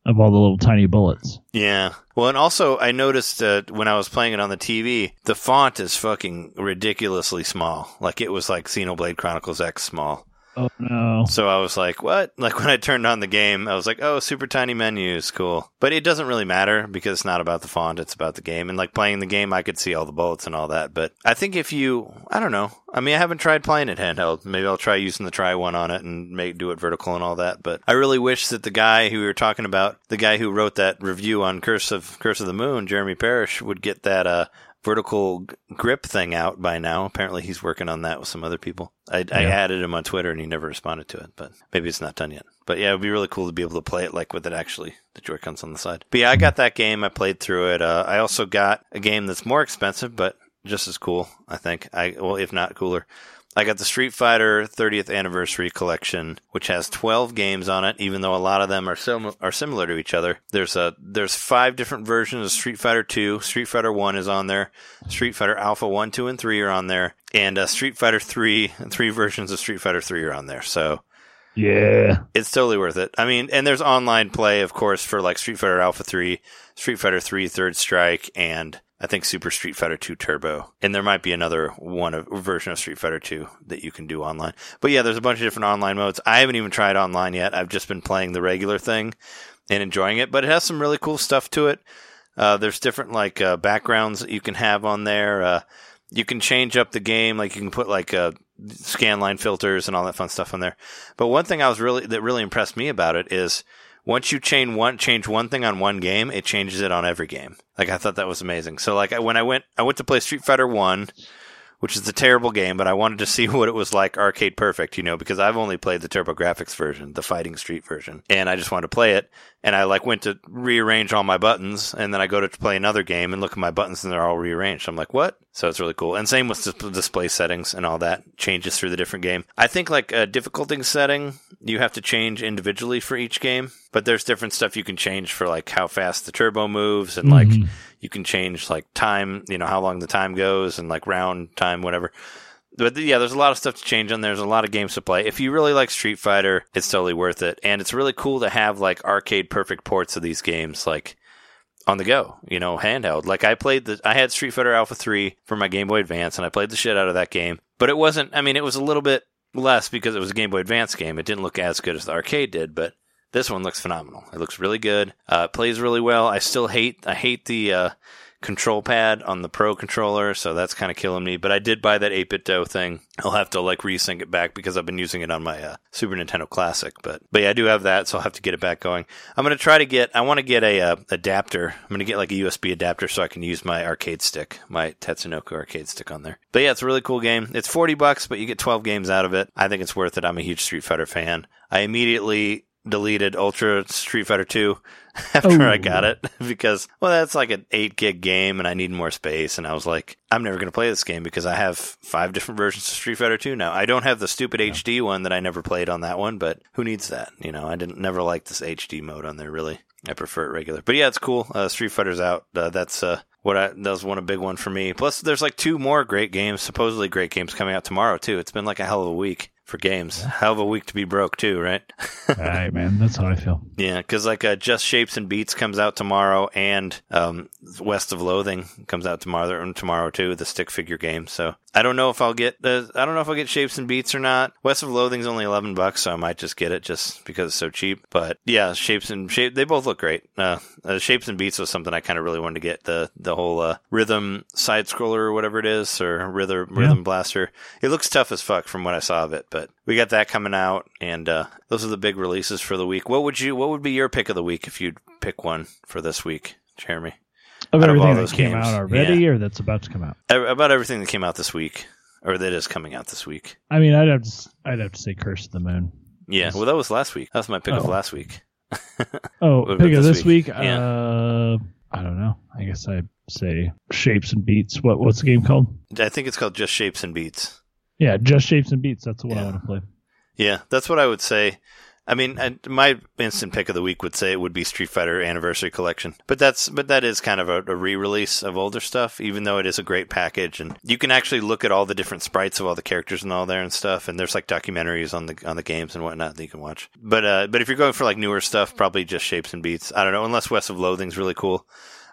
of all the little tiny bullets. Yeah. Well, and also I noticed uh, when I was playing it on the TV, the font is fucking ridiculously small. Like it was like Xenoblade Chronicles X small. Oh no. So I was like, what? Like when I turned on the game, I was like, oh, super tiny menus, cool. But it doesn't really matter because it's not about the font, it's about the game. And like playing the game, I could see all the bullets and all that. But I think if you, I don't know. I mean, I haven't tried playing it handheld. Maybe I'll try using the try one on it and make do it vertical and all that. But I really wish that the guy who we were talking about, the guy who wrote that review on Curse of Curse of the Moon, Jeremy Parrish, would get that uh vertical g- grip thing out by now. Apparently, he's working on that with some other people. I, I added him on Twitter and he never responded to it, but maybe it's not done yet. But yeah, it would be really cool to be able to play it like with it actually the Joy Cons on the side. But yeah, I got that game. I played through it. Uh, I also got a game that's more expensive, but just as cool. I think. I well, if not cooler. I got the Street Fighter 30th Anniversary Collection, which has 12 games on it. Even though a lot of them are sim- are similar to each other, there's a there's five different versions of Street Fighter 2. Street Fighter 1 is on there. Street Fighter Alpha 1, 2, and 3 are on there, and uh, Street Fighter 3 three versions of Street Fighter 3 are on there. So Yeah. it's totally worth it. I mean, and there's online play, of course, for like Street Fighter Alpha 3, Street Fighter 3 Third Strike, and I think Super Street Fighter 2 Turbo. And there might be another one of, version of Street Fighter 2 that you can do online. But yeah, there's a bunch of different online modes. I haven't even tried online yet. I've just been playing the regular thing and enjoying it, but it has some really cool stuff to it. Uh, there's different like uh, backgrounds that you can have on there. Uh, you can change up the game, like you can put like uh, scan line filters and all that fun stuff on there. But one thing I was really that really impressed me about it is once you change one change one thing on one game, it changes it on every game. Like I thought that was amazing. So like I- when I went I went to play Street Fighter 1, which is a terrible game, but I wanted to see what it was like arcade perfect, you know, because I've only played the TurboGrafx version, the Fighting Street version, and I just wanted to play it. And I like went to rearrange all my buttons, and then I go to play another game and look at my buttons, and they're all rearranged. I'm like, what? So it's really cool. And same with dis- display settings and all that changes through the different game. I think like a difficulty setting, you have to change individually for each game, but there's different stuff you can change for like how fast the turbo moves and like Mhm. You can change like time, you know, how long the time goes and like round time, whatever. But yeah, there's a lot of stuff to change on. there. There's a lot of games to play. If you really like Street Fighter, it's totally worth it. And it's really cool to have like arcade perfect ports of these games, like on the go, you know, handheld. Like I played the, I had Street Fighter Alpha 3 for my Game Boy Advance and I played the shit out of that game. But it wasn't, I mean, it was a little bit less because it was a Game Boy Advance game. It didn't look as good as the arcade did, but this one looks phenomenal. It looks really good. Uh, it plays really well. I still hate, I hate the, uh, control pad on the pro controller, so that's kind of killing me. But I did buy that 8BitDo thing. I'll have to like resync it back because I've been using it on my uh, Super Nintendo Classic. But but yeah, I do have that, so I'll have to get it back going. I'm gonna try to get. I want to get a uh, adapter. I'm gonna get like a USB adapter so I can use my arcade stick, my Tatsunoko arcade stick on there. But yeah, it's a really cool game. It's 40 bucks, but you get 12 games out of it. I think it's worth it. I'm a huge Street Fighter fan. I immediately deleted Ultra Street Fighter 2 after I got it because well that's like an 8 gig game and I need more space and I was like I'm never going to play this game because I have five different versions of Street Fighter 2 now. I don't have the stupid HD one that I never played on that one, but who needs that? You know, I didn't never like this HD mode on there really. I prefer it regular. But yeah, it's cool. Uh, Street Fighter's out. Uh, that's uh, what I that was one a big one for me. Plus, there's like two more great games, supposedly great games coming out tomorrow too. It's been like a hell of a week for games. Hell of a week to be broke too, right? All right, man. That's how I feel. Yeah, because like uh, Just Shapes and Beats comes out tomorrow, and um, West of Loathing comes out tomorrow and tomorrow too, the stick figure game. So I don't know if I'll get the I don't know if I'll get Shapes and Beats or not. West of Loathing's only eleven bucks, so I might just get it just because it's so cheap. But yeah, Shapes and Shape they both look great. Uh, uh, Shapes and Beats was something I kind of really wanted to get the the whole uh, rhythm side scroller or whatever it is or rhythm rhythm blaster. It looks tough as fuck from what I saw of it, but we got that coming out, and uh, those are the big releases for the week. What would you? What would be your pick of the week if you'd pick one for this week, Jeremy? Of Out of all everything that came games, out already, or that's about to come out. About everything that came out this week, or that is coming out this week. I mean, I'd have to, s- I'd have to say Curse of the Moon. Yeah, well, that was last week. That was my pick of Oh. last week. Oh, pick of this this week. week? Yeah. Uh, I don't know. I guess I'd say Shapes and Beats. What what's the game called? I think it's called Just Shapes and Beats. Yeah, just Shapes and Beats. That's the one I want to play. Yeah, that's what I would say. I mean, I, my instant pick of the week would say it would be Street Fighter Anniversary Collection, but that's but that is kind of a, a re-release of older stuff, even though it is a great package, and you can actually look at all the different sprites of all the characters and all there and stuff, and there's like documentaries on the on the games and whatnot that you can watch. But uh, but if you're going for like newer stuff, probably just Shapes and Beats. I don't know, unless West of Loathing's really cool.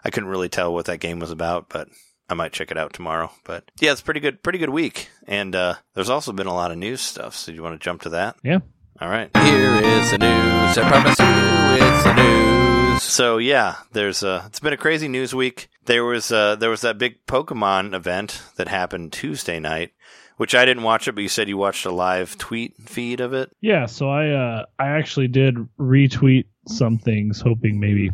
I couldn't really tell what that game was about, but I might check it out tomorrow. But yeah, it's pretty good, pretty good week. And uh, there's also been a lot of news stuff. So do you want to jump to that? Yeah. All right. Here is the news. I promise you, it's the news. So yeah, there's uh it's been a crazy news week. There was uh there was that big Pokemon event that happened Tuesday night, which I didn't watch it, but you said you watched a live tweet feed of it. Yeah, so I uh I actually did retweet some things hoping maybe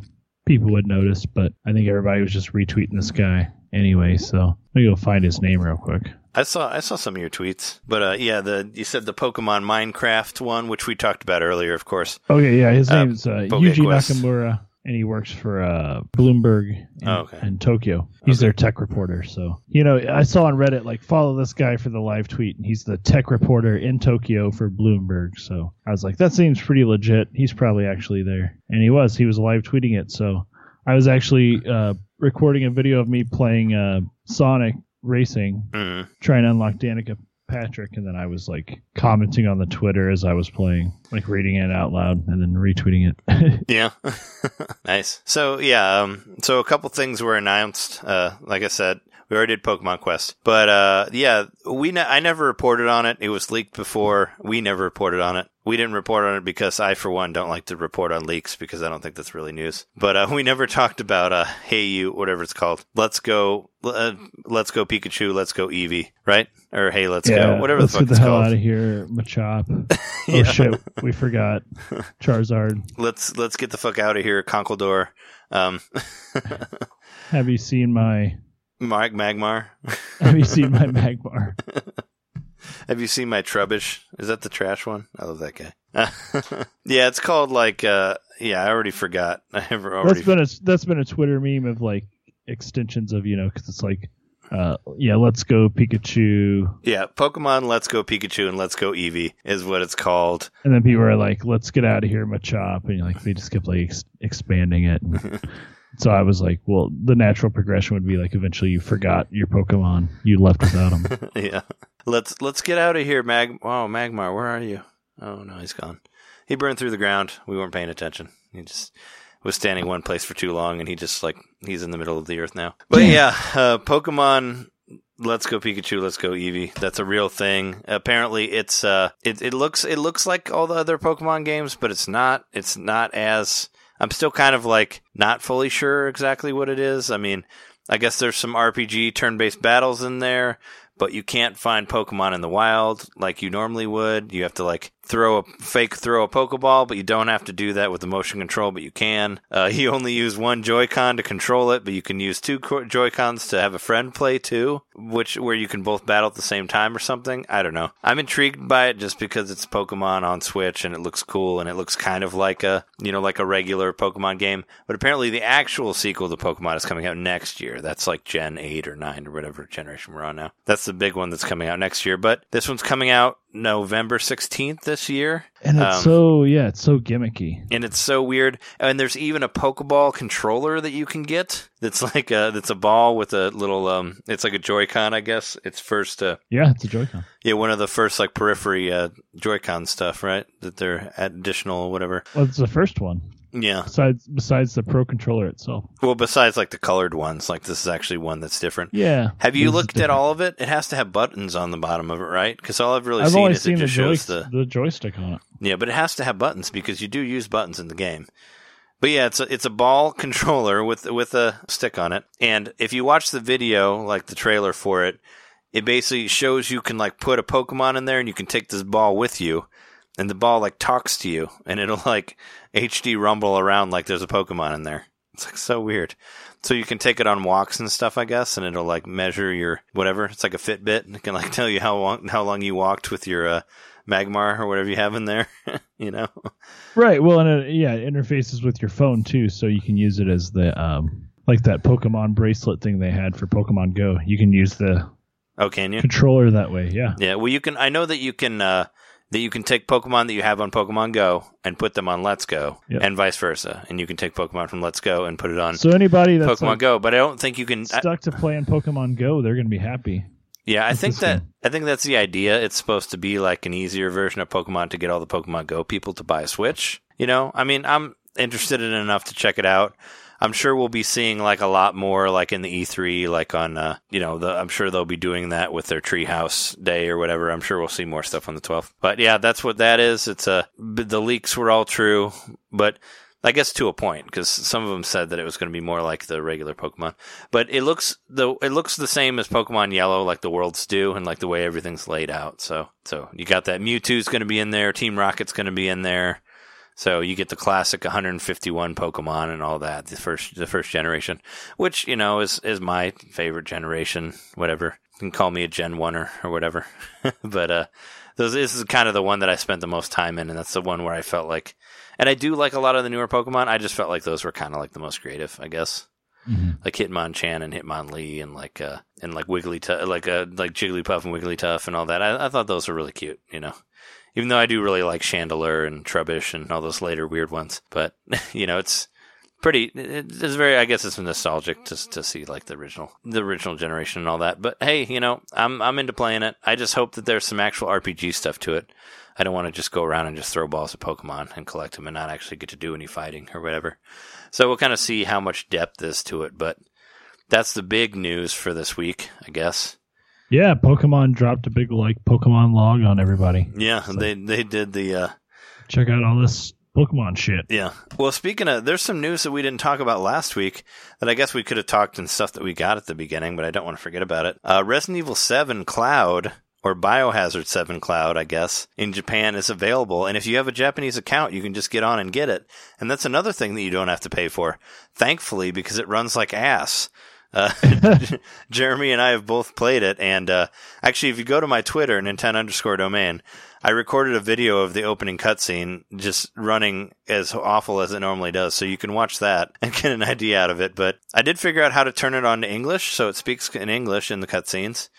people would notice, but I think everybody was just retweeting this guy anyway, so let me go find his name real quick. I saw I saw some of your tweets, but uh, yeah, the you said the Pokemon Minecraft one, which we talked about earlier, of course. Okay, yeah, his Uh, name's uh, Yuji Nakamura, and he works for uh, Bloomberg in, Oh, okay. in Tokyo. He's Okay. their tech reporter. So you know, I saw on Reddit like follow this guy for the live tweet, and he's the tech reporter in Tokyo for Bloomberg. So I was like, that seems pretty legit. He's probably actually there, and he was. He was live tweeting it. So I was actually uh, recording a video of me playing uh, Sonic Racing Mm. trying to unlock Danica Patrick, and then I was like commenting on the Twitter as I was playing, like reading it out loud and then retweeting it. Yeah, nice. So yeah, um, so a couple things were announced. Uh, like I said, we already did Pokemon Quest, but uh, yeah, we ne- I never reported on it. It was leaked before. We never reported on it. We didn't report on it because I, for one, don't like to report on leaks because I don't think that's really news. But uh, we never talked about uh, Hey You, whatever it's called. Let's go, uh, let's go Pikachu, let's go Eevee, right? Or Hey, let's go, whatever let's the fuck get the hell called. out of here, Machop. Oh Yeah. shit, we forgot Charizard. Let's let's get the fuck out of here, Conkeldurr. Um, Have you seen my? Mark Magmar. Have you seen my Magmar? Have you seen my Trubbish? Is that the trash one? I love that guy. yeah, it's called like uh yeah, I already forgot. I have already That's been a that's been a Twitter meme of like extensions of you know because it's like, uh, yeah, let's go Pikachu, Yeah, Pokemon Let's Go Pikachu and Let's Go Eevee is what it's called. and then people are like, let's get out of here, Machop, and like they just kept like ex- expanding it. So I was like, well, the natural progression would be like eventually you forgot your Pokemon, you left without them. yeah. Let's let's get out of here, Mag Oh, Magmar, where are you? Oh no, he's gone. He burned through the ground. We weren't paying attention. He just was standing one place for too long and he just like he's in the middle of the earth now. But yeah, uh, Pokemon Let's go Pikachu, let's go Eevee. That's a real thing. Apparently it's uh it, it looks it looks like all the other Pokemon games, but it's not it's not as I'm still kind of like not fully sure exactly what it is. I mean, I guess there's some RPG turn-based battles in there, but you can't find Pokemon in the wild like you normally would. You have to like throw a fake throw a Pokeball, but you don't have to do that with the motion control, but you can. Uh, you only use one Joy-Con to control it, but you can use two co- Joy-Cons to have a friend play too, which where you can both battle at the same time or something. I don't know. I'm intrigued by it just because it's Pokemon on Switch and it looks cool and it looks kind of like a you know like a regular Pokemon game. But apparently the actual sequel to Pokemon is coming out next year. That's like Gen eight or nine or whatever generation we're on now. That's the big one that's coming out next year. But this one's coming out November 16th this year. And it's Um, so yeah, it's so gimmicky. and it's so weird. And there's even a Pokeball controller that you can get. That's like a that's a ball with a little um. It's like a Joy-Con, I guess. It's first uh Yeah, it's a Joy-Con. yeah one of the first like periphery uh Joy-Con stuff, right? That they're additional whatever. Well, it's the first one Yeah. besides besides the Pro controller itself. Well, besides like the colored ones, like this is actually one that's different. Yeah. Have you looked at all of it? It has to have buttons on the bottom of it, right? Because all I've really I've seen is seen it the, just joy- shows the the joystick on it. Yeah, but it has to have buttons because you do use buttons in the game. But yeah, it's a, it's a ball controller with with a stick on it. And if you watch the video, like the trailer for it, it basically shows you can like put a Pokemon in there and you can take this ball with you and the ball like talks to you and it'll like HD rumble around like there's a Pokemon in there. It's like so weird. So you can take it on walks and stuff, I guess, and it'll like measure your whatever. It's like a Fitbit and it can like tell you how long how long you walked with your uh, Magmar or whatever you have in there. you know. Right. Well, and it, yeah, it interfaces with your phone too, so you can use it as the um like that Pokemon bracelet thing they had for Pokemon Go. You can use the Oh, can you? controller that way. Yeah. Yeah. Well, you can. I know that you can. Uh, that you can take Pokemon that you have on Pokemon Go and put them on Let's Go, Yep. and vice versa. And you can take Pokemon from Let's Go and put it on So anybody that's Pokemon like, Go. But I don't think you can. I- stuck to playing Pokemon Go, they're gonna be happy. yeah, I think that. I think that's the idea. It's supposed to be like an easier version of Pokemon to get all the Pokemon Go people to buy a Switch. You know, I mean, I'm interested in enough to check it out. I'm sure we'll be seeing like a lot more like in the E3, like on uh, you know, the, I'm sure they'll be doing that with their Treehouse Day or whatever. I'm sure we'll see more stuff on the 12th. But yeah, that's what that is. It's a the leaks were all true, but I guess to a point because some of them said that it was going to be more like the regular Pokemon, but it looks the it looks the same as Pokemon Yellow, like the worlds do, and like the way everything's laid out. So so you got that Mewtwo's going to be in there, Team Rocket's going to be in there, so you get the classic 151 Pokemon and all that, the first the first generation, which you know is is my favorite generation. Whatever you can call me a Gen One or, or whatever, but uh, those this is kind of the one that I spent the most time in, and that's the one where I felt like and I do like a lot of the newer Pokemon. I just felt like those were kind of like the most creative, I guess. Mm-hmm. Like Hitmonchan and Hitmonlee and like uh and like Wigglytuff, like uh like Jigglypuff and Wigglytuff and all that. I, I thought those were really cute, you know. Even though I do really like Chandelure and Trubbish and all those later weird ones, but you know it's pretty. It's very. I guess it's nostalgic to to see like the original the original generation and all that. But hey, you know I'm I'm into playing it. I just hope that there's some actual RPG stuff to it. I don't want to just go around and just throw balls at Pokemon and collect them and not actually get to do any fighting or whatever. So we'll kind of see how much depth is to it, but that's the big news for this week, I guess. Yeah, Pokemon dropped a big like Pokemon log on everybody. Yeah, so they they did the uh check out all this Pokemon shit. Yeah. Well, speaking of, there's some news that we didn't talk about last week that I guess we could have talked and stuff that we got at the beginning, but I don't want to forget about it. Uh, Resident Evil 7 Cloud or Biohazard 7 Cloud, I guess, in Japan is available. And if you have a Japanese account, you can just get on and get it. And that's another thing that you don't have to pay for. Thankfully, because it runs like ass. Uh, Jeremy and I have both played it. And, uh, actually, if you go to my Twitter, Nintendo underscore domain, I recorded a video of the opening cutscene just running as awful as it normally does. So you can watch that and get an idea out of it. But I did figure out how to turn it on to English. So it speaks in English in the cutscenes.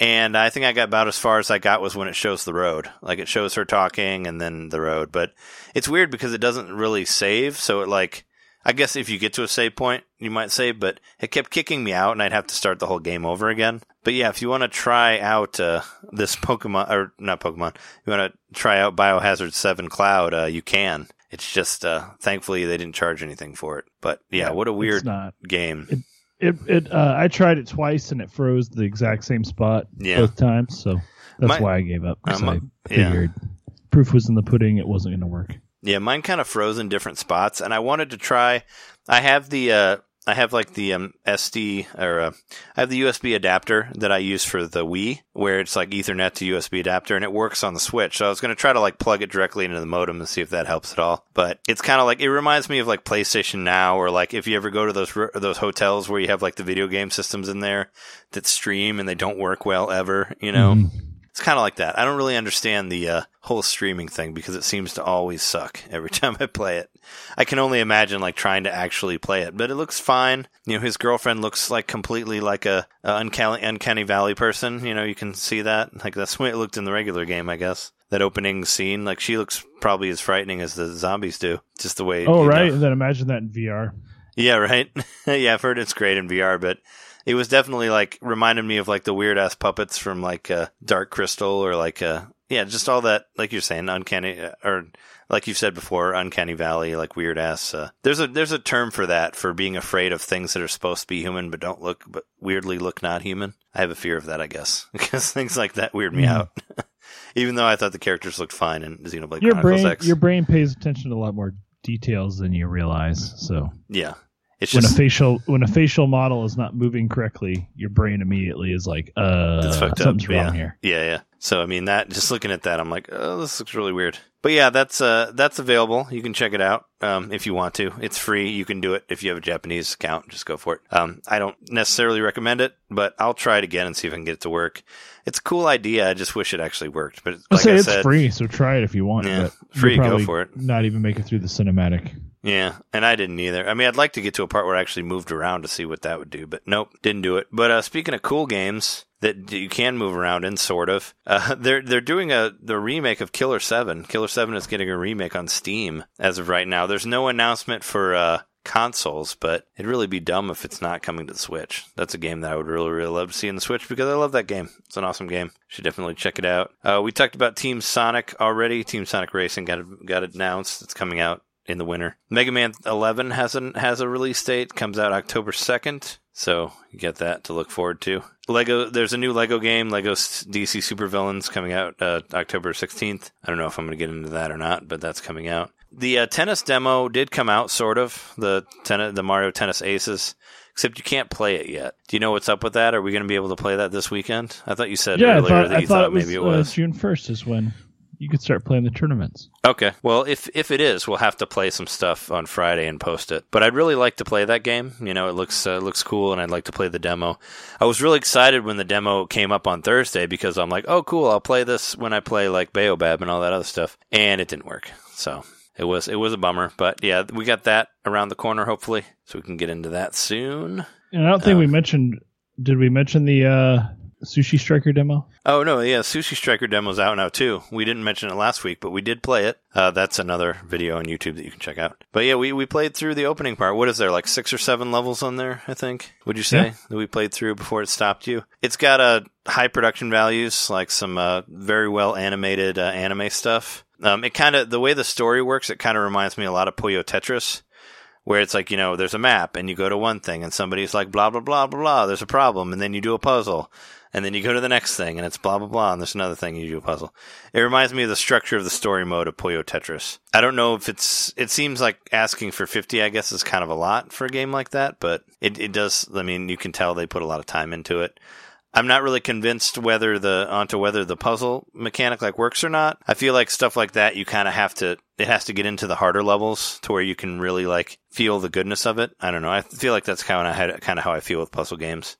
And I think I got about as far as I got was when it shows the road. Like it shows her talking and then the road. But it's weird because it doesn't really save. So it like, I guess if you get to a save point, you might save, but it kept kicking me out and I'd have to start the whole game over again. But yeah, if you want to try out uh, this Pokemon, or not Pokemon, you want to try out Biohazard 7 Cloud, uh, you can. It's just, uh, thankfully they didn't charge anything for it. But yeah, what a weird game. It, it it uh, I tried it twice and it froze the exact same spot yeah. both times, so that's My, why I gave up. Because I figured yeah. proof was in the pudding; it wasn't going to work. Yeah, mine kind of froze in different spots, and I wanted to try. I have the uh, I have like the um, SD or uh, I have the USB adapter that I use for the Wii, where it's like Ethernet to USB adapter, and it works on the Switch. So I was going to try to like plug it directly into the modem and see if that helps at all. But it's kind of like it reminds me of like PlayStation Now, or like if you ever go to those those hotels where you have like the video game systems in there that stream and they don't work well ever, you know. Mm-hmm it's kind of like that. I don't really understand the uh, whole streaming thing because it seems to always suck every time I play it. I can only imagine like trying to actually play it, but it looks fine. You know, his girlfriend looks like completely like a, a uncanny, uncanny valley person. You know, you can see that. Like that's the way it looked in the regular game, I guess. That opening scene, like she looks probably as frightening as the zombies do. Just the way. Oh right, know. and then imagine that in VR. Yeah, right. yeah, I've heard it's great in VR, but it was definitely like reminded me of like the weird ass puppets from like uh, Dark Crystal or like uh, yeah, just all that like you're saying uncanny uh, or like you've said before, uncanny valley, like weird ass. Uh, there's a there's a term for that for being afraid of things that are supposed to be human but don't look but weirdly look not human. I have a fear of that, I guess, because things like that weird me mm. out. Even though I thought the characters looked fine in Xenoblade your Chronicles brain, X. Your brain pays attention to a lot more details than you realize. So yeah, it's when a facial when a facial model is not moving correctly, your brain immediately is like, uh, something's up. wrong yeah. here. Yeah, yeah. So I mean that just looking at that, I'm like, oh, this looks really weird. But yeah, that's uh that's available. You can check it out um, if you want to. It's free. You can do it if you have a Japanese account. Just go for it. Um, I don't necessarily recommend it, but I'll try it again and see if I can get it to work. It's a cool idea. I just wish it actually worked. But like I it's free, so try it if you want. Yeah, free. Go for it. Not even make it through the cinematic. Yeah, and I didn't either. I mean, I'd like to get to a part where I actually moved around to see what that would do, but nope, didn't do it. But uh, speaking of cool games that you can move around in, sort of, uh, they're they're doing a the remake of Killer Seven. Killer Seven is getting a remake on Steam as of right now. There's no announcement for uh, consoles, but it'd really be dumb if it's not coming to the Switch. That's a game that I would really, really love to see in the Switch because I love that game. It's an awesome game. Should definitely check it out. Uh, we talked about Team Sonic already. Team Sonic Racing got got announced. It's coming out in the winter. Mega Man 11 has an has a release date, comes out October 2nd. So you get that to look forward to. Lego, there's a new Lego game, Lego DC Super Villains, coming out uh, October 16th. I don't know if I'm going to get into that or not, but that's coming out. The uh, tennis demo did come out, sort of the ten- the Mario Tennis Aces, except you can't play it yet. Do you know what's up with that? Are we going to be able to play that this weekend? I thought you said yeah, I earlier thought, that I you thought, thought, it was, maybe it uh, was. June 1st is when you could start playing the tournaments. Okay. Well, if if it is, we'll have to play some stuff on Friday and post it. But I'd really like to play that game. You know, it looks uh, looks cool, and I'd like to play the demo. I was really excited when the demo came up on Thursday because I'm like, oh, cool, I'll play this when I play like Baobab and all that other stuff, and it didn't work. So it was it was a bummer. But yeah, we got that around the corner, hopefully, so we can get into that soon. And I don't think we Um, mentioned. Did we mention the uh, Sushi Striker demo? Oh no, yeah, Sushi Striker demo's out now too. We didn't mention it last week, but we did play it. Uh, that's another video on YouTube that you can check out. But yeah, we, we played through the opening part. What is there, like six or seven levels on there? I think. Would you say Yeah. that we played through before it stopped you? It's got uh, high production values, like some uh, very well animated uh, anime stuff. Um, it kind of the way the story works, it kind of reminds me a lot of Puyo Tetris where it's like, you know, there's a map and you go to one thing and somebody's like, blah, blah, blah, blah, blah, there's a problem. And then you do a puzzle and then you go to the next thing and it's blah, blah, blah. And there's another thing you do a puzzle. It reminds me of the structure of the story mode of Puyo Tetris. I don't know if it's, it seems like asking for 50, I guess is kind of a lot for a game like that, but it, it does, I mean, you can tell they put a lot of time into it. I'm not really convinced whether the onto whether the puzzle mechanic like works or not. I feel like stuff like that you kind of have to it has to get into the harder levels to where you can really like feel the goodness of it. I don't know. I feel like that's kind of had kind of how I feel with puzzle games.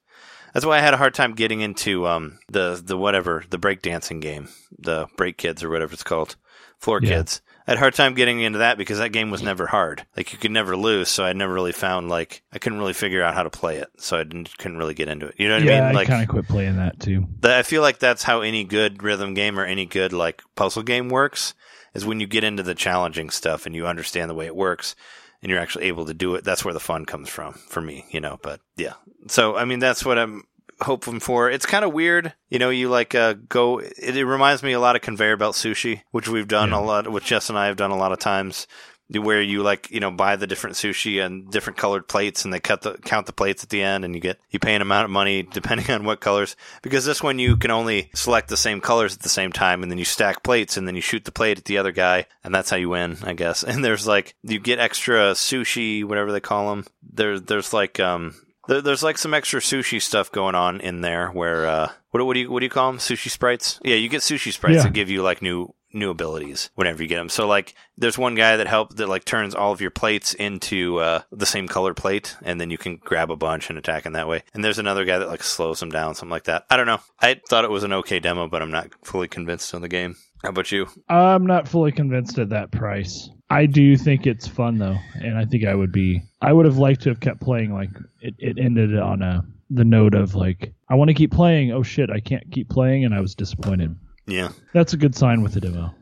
That's why I had a hard time getting into um the the whatever the breakdancing game, the Break Kids or whatever it's called, Floor Yeah. Kids. I had a hard time getting into that because that game was never hard. Like you could never lose, so I never really found like I couldn't really figure out how to play it, so I didn't couldn't really get into it. You know what yeah, I mean? I Like kind of quit playing that too. that I feel like that's how any good rhythm game or any good like puzzle game works is when you get into the challenging stuff and you understand the way it works and you're actually able to do it. That's where the fun comes from for me, you know. But yeah, so I mean that's what I'm hoping for. It's kind of weird, you know. You like uh, go. It, it reminds me a lot of conveyor belt sushi, which we've done Yeah. a lot, which Jess and I have done a lot of times. Where you like you know buy the different sushi and different colored plates, and they cut the count the plates at the end, and you get you pay an amount of money depending on what colors. Because this one you can only select the same colors at the same time, and then you stack plates, and then you shoot the plate at the other guy, and that's how you win, I guess. And there's like you get extra sushi, whatever they call them. There, there's like um, there, there's like some extra sushi stuff going on in there. Where uh, what what do you what do you call them? Sushi sprites? Yeah, you get sushi sprites Yeah. that give you like new new abilities whenever you get them. So like there's one guy that help that like turns all of your plates into uh, the same color plate and then you can grab a bunch and attack in that way. And there's another guy that like slows them down, something like that. I don't know. I thought it was an okay demo, but I'm not fully convinced on the game. How about you? I'm not fully convinced at that price. I do think it's fun though, and I think I would be. I would have liked to have kept playing. Like it, it ended on a the note of like I want to keep playing. Oh shit, I can't keep playing, and I was disappointed. Yeah. That's a good sign with the demo.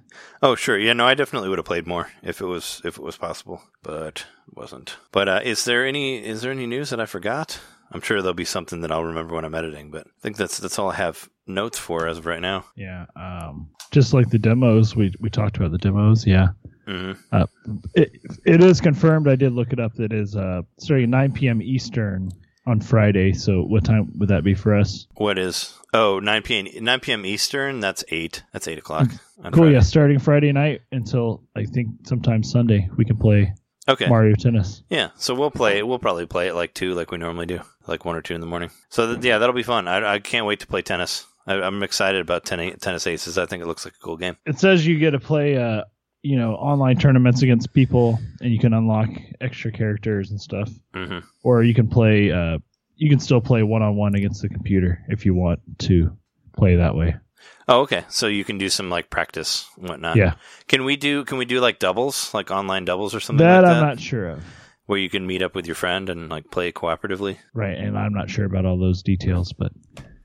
Oh sure, yeah, no, I definitely would have played more if it was if it was possible, but it wasn't. But uh, is there any is there any news that I forgot? I'm sure there'll be something that I'll remember when I'm editing, but I think that's that's all I have notes for as of right now. Yeah, um, just like the demos, we we talked about the demos. Yeah, hmm it it is confirmed. I did look it up. That is uh starting 9 p.m. Eastern on Friday. So what time would that be for us? What is oh 9 p.m. 9 p.m. Eastern? That's eight. That's eight o'clock. on Cool. Friday. Yeah, starting Friday night until I think sometime Sunday we can play Okay. Mario Tennis. Yeah. So we'll play. We'll probably play it like two, like we normally do, like one or two in the morning. So th- yeah, that'll be fun. I, I can't wait to play tennis. I, I'm excited about ten, tennis aces. I think it looks like a cool game. It says you get to play uh you know online tournaments against people and you can unlock extra characters and stuff, hmm or you can play uh you can still play one on one against the computer if you want to play that way. Oh, okay. So you can do some like practice and whatnot. Yeah. Can we do? Can we do like doubles, like online doubles or something That like I'm that, not sure of. where you can meet up with your friend and like play cooperatively? Right, and I'm not sure about all those details, but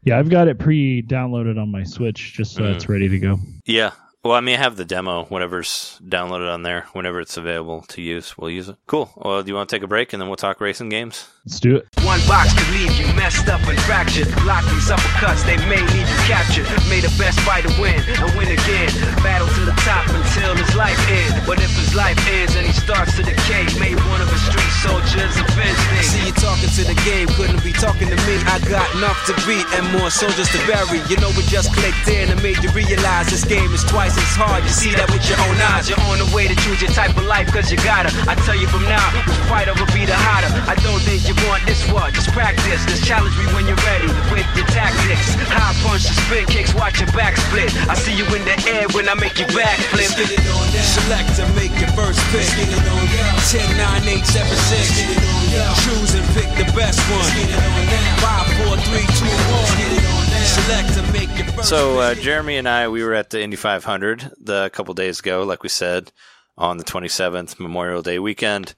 yeah, I've got it pre-downloaded on my Switch just so Mhm. it's ready to go. Yeah. Well, I mean, I have the demo. Whatever's downloaded on there, whenever it's available to use, we'll use it. Cool. Well, do you want to take a break and then we'll talk racing games? Let's do it. One box could leave you messed up and fractured. Block these uppercuts, they may need you captured. May the best fighter win and win again. Battle to the top until his life ends. But if his life ends and he starts to decay, may one of his street soldiers avenge things. See you talking to the game, couldn't be talking to me. I got enough to beat and more soldiers to bury. You know we just clicked in and made you realize this game is twice as hard. You see that with your own eyes. You're on the way to choose your type of life, cause you gotta. I tell you from now, which fighter will be the hotter. I don't think you want this one. Just practice. Just challenge me when you're ready with your tactics. High punch and spin kicks, watch your back split. I see you in the air when I make you back flip. Let's get it on now. Select to make your first pick. Let's get it on now. 10, 9, 8, 7, 6. Let's get it on now. Choose and pick the best one. Let's get it on now. 5, 4, 3, 2, 1. Let's get it on now. Select to make your first So uh, Jeremy and I, we were at the Indy 500 the a couple days ago, like we said, on the 27th Memorial Day weekend,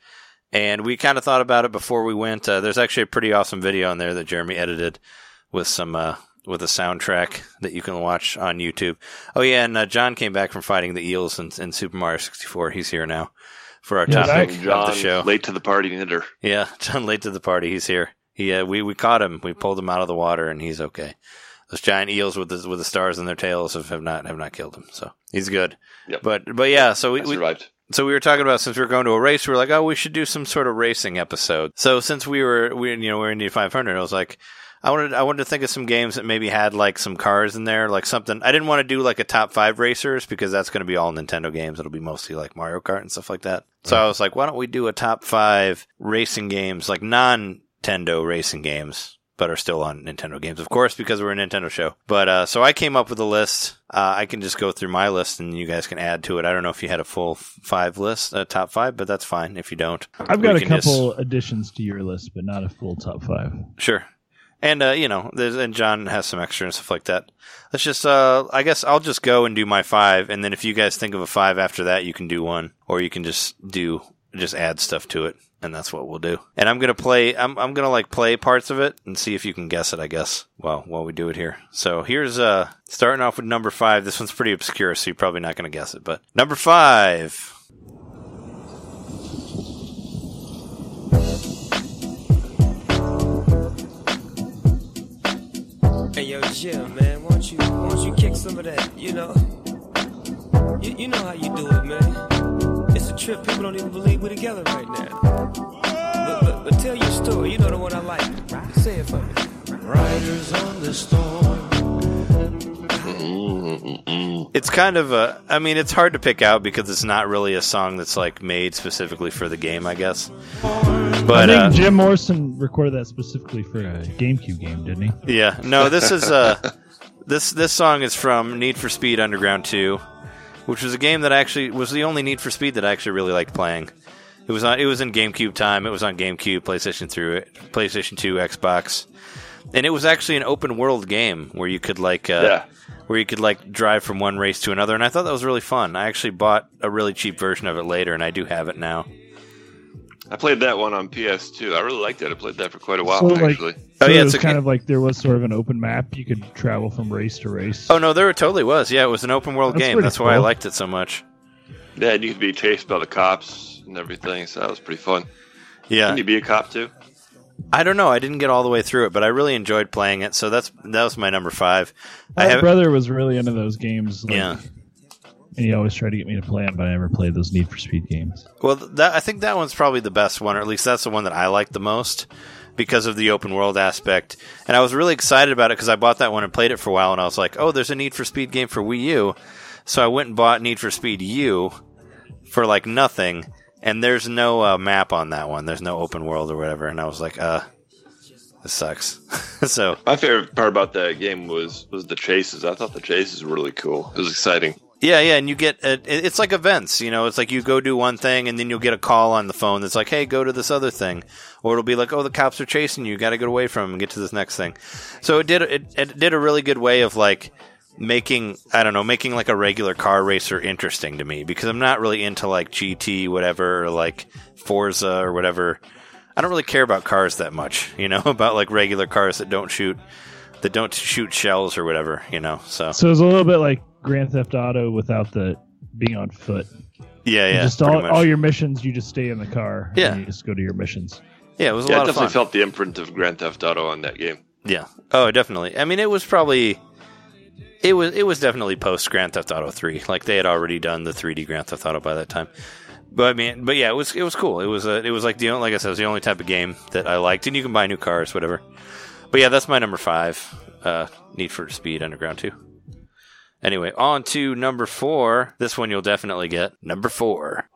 and we kind of thought about it before we went. Uh, there's actually a pretty awesome video on there that Jeremy edited with some uh, with a soundtrack that you can watch on YouTube. Oh yeah, and uh, John came back from fighting the eels in, in Super Mario 64. He's here now for our Yeah, topic back. of the show. late to the party hitter. Yeah, John late to the party. He's here. He uh, we we caught him. We pulled him out of the water, and he's okay. Those giant eels with the with the stars in their tails have, have not have not killed him, so he's good. Yep. But but yeah, so we, we survived. So we were talking about since we were going to a race, we were like, oh, we should do some sort of racing episode. So since we were we you know we're in the 500, I was like. I wanted I wanted to think of some games that maybe had like some cars in there, like something. I didn't want to do like a top five racers because that's going to be all Nintendo games. It'll be mostly like Mario Kart and stuff like that. So I was like, why don't we do a top five racing games, like non Nintendo racing games, but are still on Nintendo games, of course, because we're a Nintendo show. But uh, so I came up with a list. Uh, I can just go through my list and you guys can add to it. I don't know if you had a full five list, uh, top five, but that's fine if you don't. I've got a can just- couple additions to your list, but not a full top five. Sure. And uh, you know, there's and John has some extra and stuff like that. Let's just uh I guess I'll just go and do my five and then if you guys think of a five after that, you can do one. Or you can just do just add stuff to it. And that's what we'll do. And I'm gonna play I'm I'm gonna like play parts of it and see if you can guess it, I guess. Well, while we do it here. So here's uh starting off with number five. This one's pretty obscure, so you're probably not gonna guess it, but number five. Hey yo, Jim, man, won't you won't you kick some of that? You know, you, you know how you do it, man. It's a trip. People don't even believe we're together right now. But, but, but tell your story. You know the one I like. Say it for me. Riders on the storm. It's kind of a. I mean, it's hard to pick out because it's not really a song that's like made specifically for the game, I guess. But I think uh, Jim Morrison recorded that specifically for a GameCube game, didn't he? yeah, no, this is uh this this song is from Need for Speed Underground 2, which was a game that actually was the only Need for Speed that I actually really liked playing. It was on. It was in GameCube time. It was on GameCube, PlayStation 3, PlayStation 2, Xbox, and it was actually an open world game where you could like uh, Yeah. where you could like drive from one race to another, and I thought that was really fun. I actually bought a really cheap version of it later, and I do have it now. I played that one on PS2. I really liked it. I played that for quite a while, So, like- actually. Oh, yeah, it it's was a kind ga- of like there was sort of an open map. You could travel from race to race. Oh no, there totally was. Yeah, it was an open world That's game. pretty That's why I liked it so much. Yeah, and you could be chased by the cops and everything, so that was pretty fun. Yeah, Can you be a cop too? I don't know. I didn't get all the way through it, but I really enjoyed playing it. So that's that was my number five. I My have brother was really into those games. Like, Yeah. And he always tried to get me to play them, but I never played those Need for Speed games. well, that I think that one's probably the best one, or at least that's the one that I like the most because of the open world aspect. And I was really excited about it because I bought that one and played it for a while, and I was like, oh, there's a Need for Speed game for Wii U. So I went and bought Need for Speed U for like nothing, and there's no uh, map on that one. There's no open world or whatever, and I was like, uh, this sucks. so My favorite part about that game was was the chases. I thought the chases were really cool. It was exciting. Yeah, yeah, and you get uh, it- it's like events. You know, it's like you go do one thing, and then you'll get a call on the phone that's like, "Hey, go to this other thing," or it'll be like, "Oh, the cops are chasing you. Got to get away from them and get to this next thing." So it did it, it did a really good way of like making I don't know making like a regular car racer interesting to me because I'm not really into like GT whatever or like Forza or whatever. I don't really care about cars that much, you know, about like regular cars that don't shoot that don't shoot shells or whatever, you know. So So it's a little bit like Grand Theft Auto without the being on foot. yeah, yeah, just all, much. all your missions, you just stay in the car. Yeah. And you just go to your missions. Yeah, it was a Yeah, I lot of definitely felt the imprint of Grand Theft Auto on that game. Yeah. Oh, definitely. I mean, it was probably it was it was definitely post Grand Theft Auto 3. Like they had already done the 3D Grand Theft Auto by that time. But I mean, but yeah, it was it was cool. It was a, it was like the only, like I said, it was the only type of game that I liked, and you can buy new cars, whatever. But yeah, that's my number five. Uh, Need for Speed Underground 2. Anyway, on to number four. This one you'll definitely get. Number four.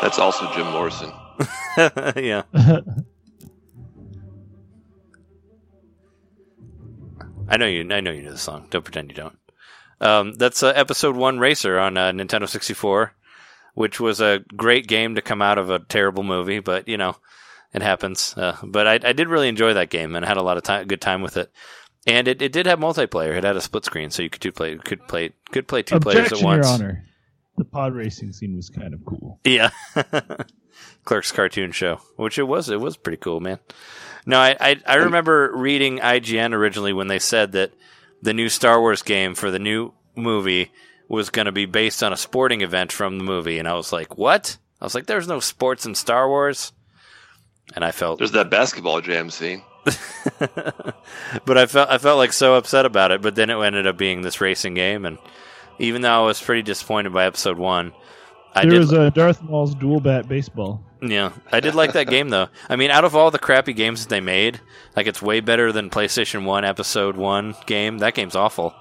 That's also Jim Morrison. yeah. I know you. I know you know the song. Don't pretend you don't. Um, that's uh, episode one racer on uh, Nintendo 64, which was a great game to come out of a terrible movie, but you know, it happens. Uh, but I, I did really enjoy that game and I had a lot of time, good time with it. And it, it did have multiplayer. It had a split screen, so you could two play could play could play two players Objection, at once. Your Honor. The pod racing scene was kind of cool. Yeah. Clerks cartoon show, which it was. It was pretty cool, man. No, I, I I remember reading IGN originally when they said that the new Star Wars game for the new movie was going to be based on a sporting event from the movie, and I was like, "What?" I was like, "There's no sports in Star Wars," and I felt, There's that basketball jam scene. but I felt I felt like so upset about it. But then it ended up being this racing game, and even though I was pretty disappointed by episode one, I there did. was a Darth Maul's dual bat baseball. Yeah, I did like that game though. I mean, out of all the crappy games that they made, like it's way better than PlayStation One Episode One game. That game's awful,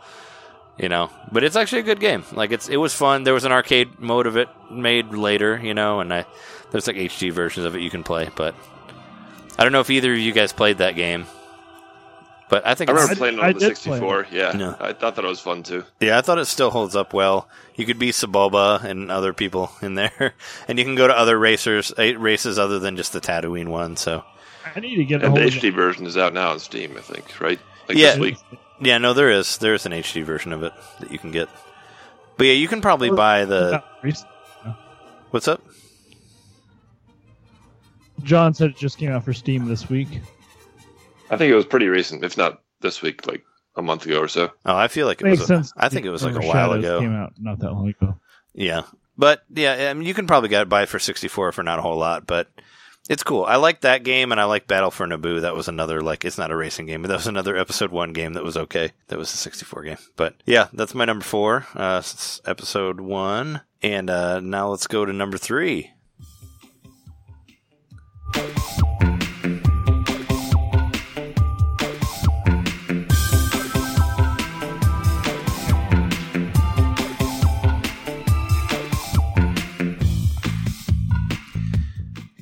you know. But it's actually a good game. Like it's it was fun. There was an arcade mode of it made later, you know, and I there's like HD versions of it you can play. But I don't know if either of you guys played that game. But I think I it's, remember playing it I on the did play 64. Yeah, No. I thought that was fun too. yeah, I thought it still holds up well. You could be Sebulba and other people in there, and you can go to other racers eh, races other than just the Tatooine one. So. I need to get a And the of HD version is out now on Steam, I think, right? Like Yeah. this week. Yeah, no, there is. There is an HD version of it that you can get. But yeah, you can probably buy the. What's up? John said it just came out for Steam this week. I think it was pretty recent, if not this week, like a month ago or so. Oh, I feel like it Makes was. A, sense. I think it was like a while Shadows ago. Came out not that long ago. Yeah, but yeah, I mean, you can probably get it buy it for sixty four for not a whole lot, but it's cool. I like that game, and I like Battle for Naboo. That was another like it's not a racing game, but that was another episode one game that was okay. That was a sixty four game. But yeah, that's my number four. Uh, s- episode one, and uh, now let's go to number three.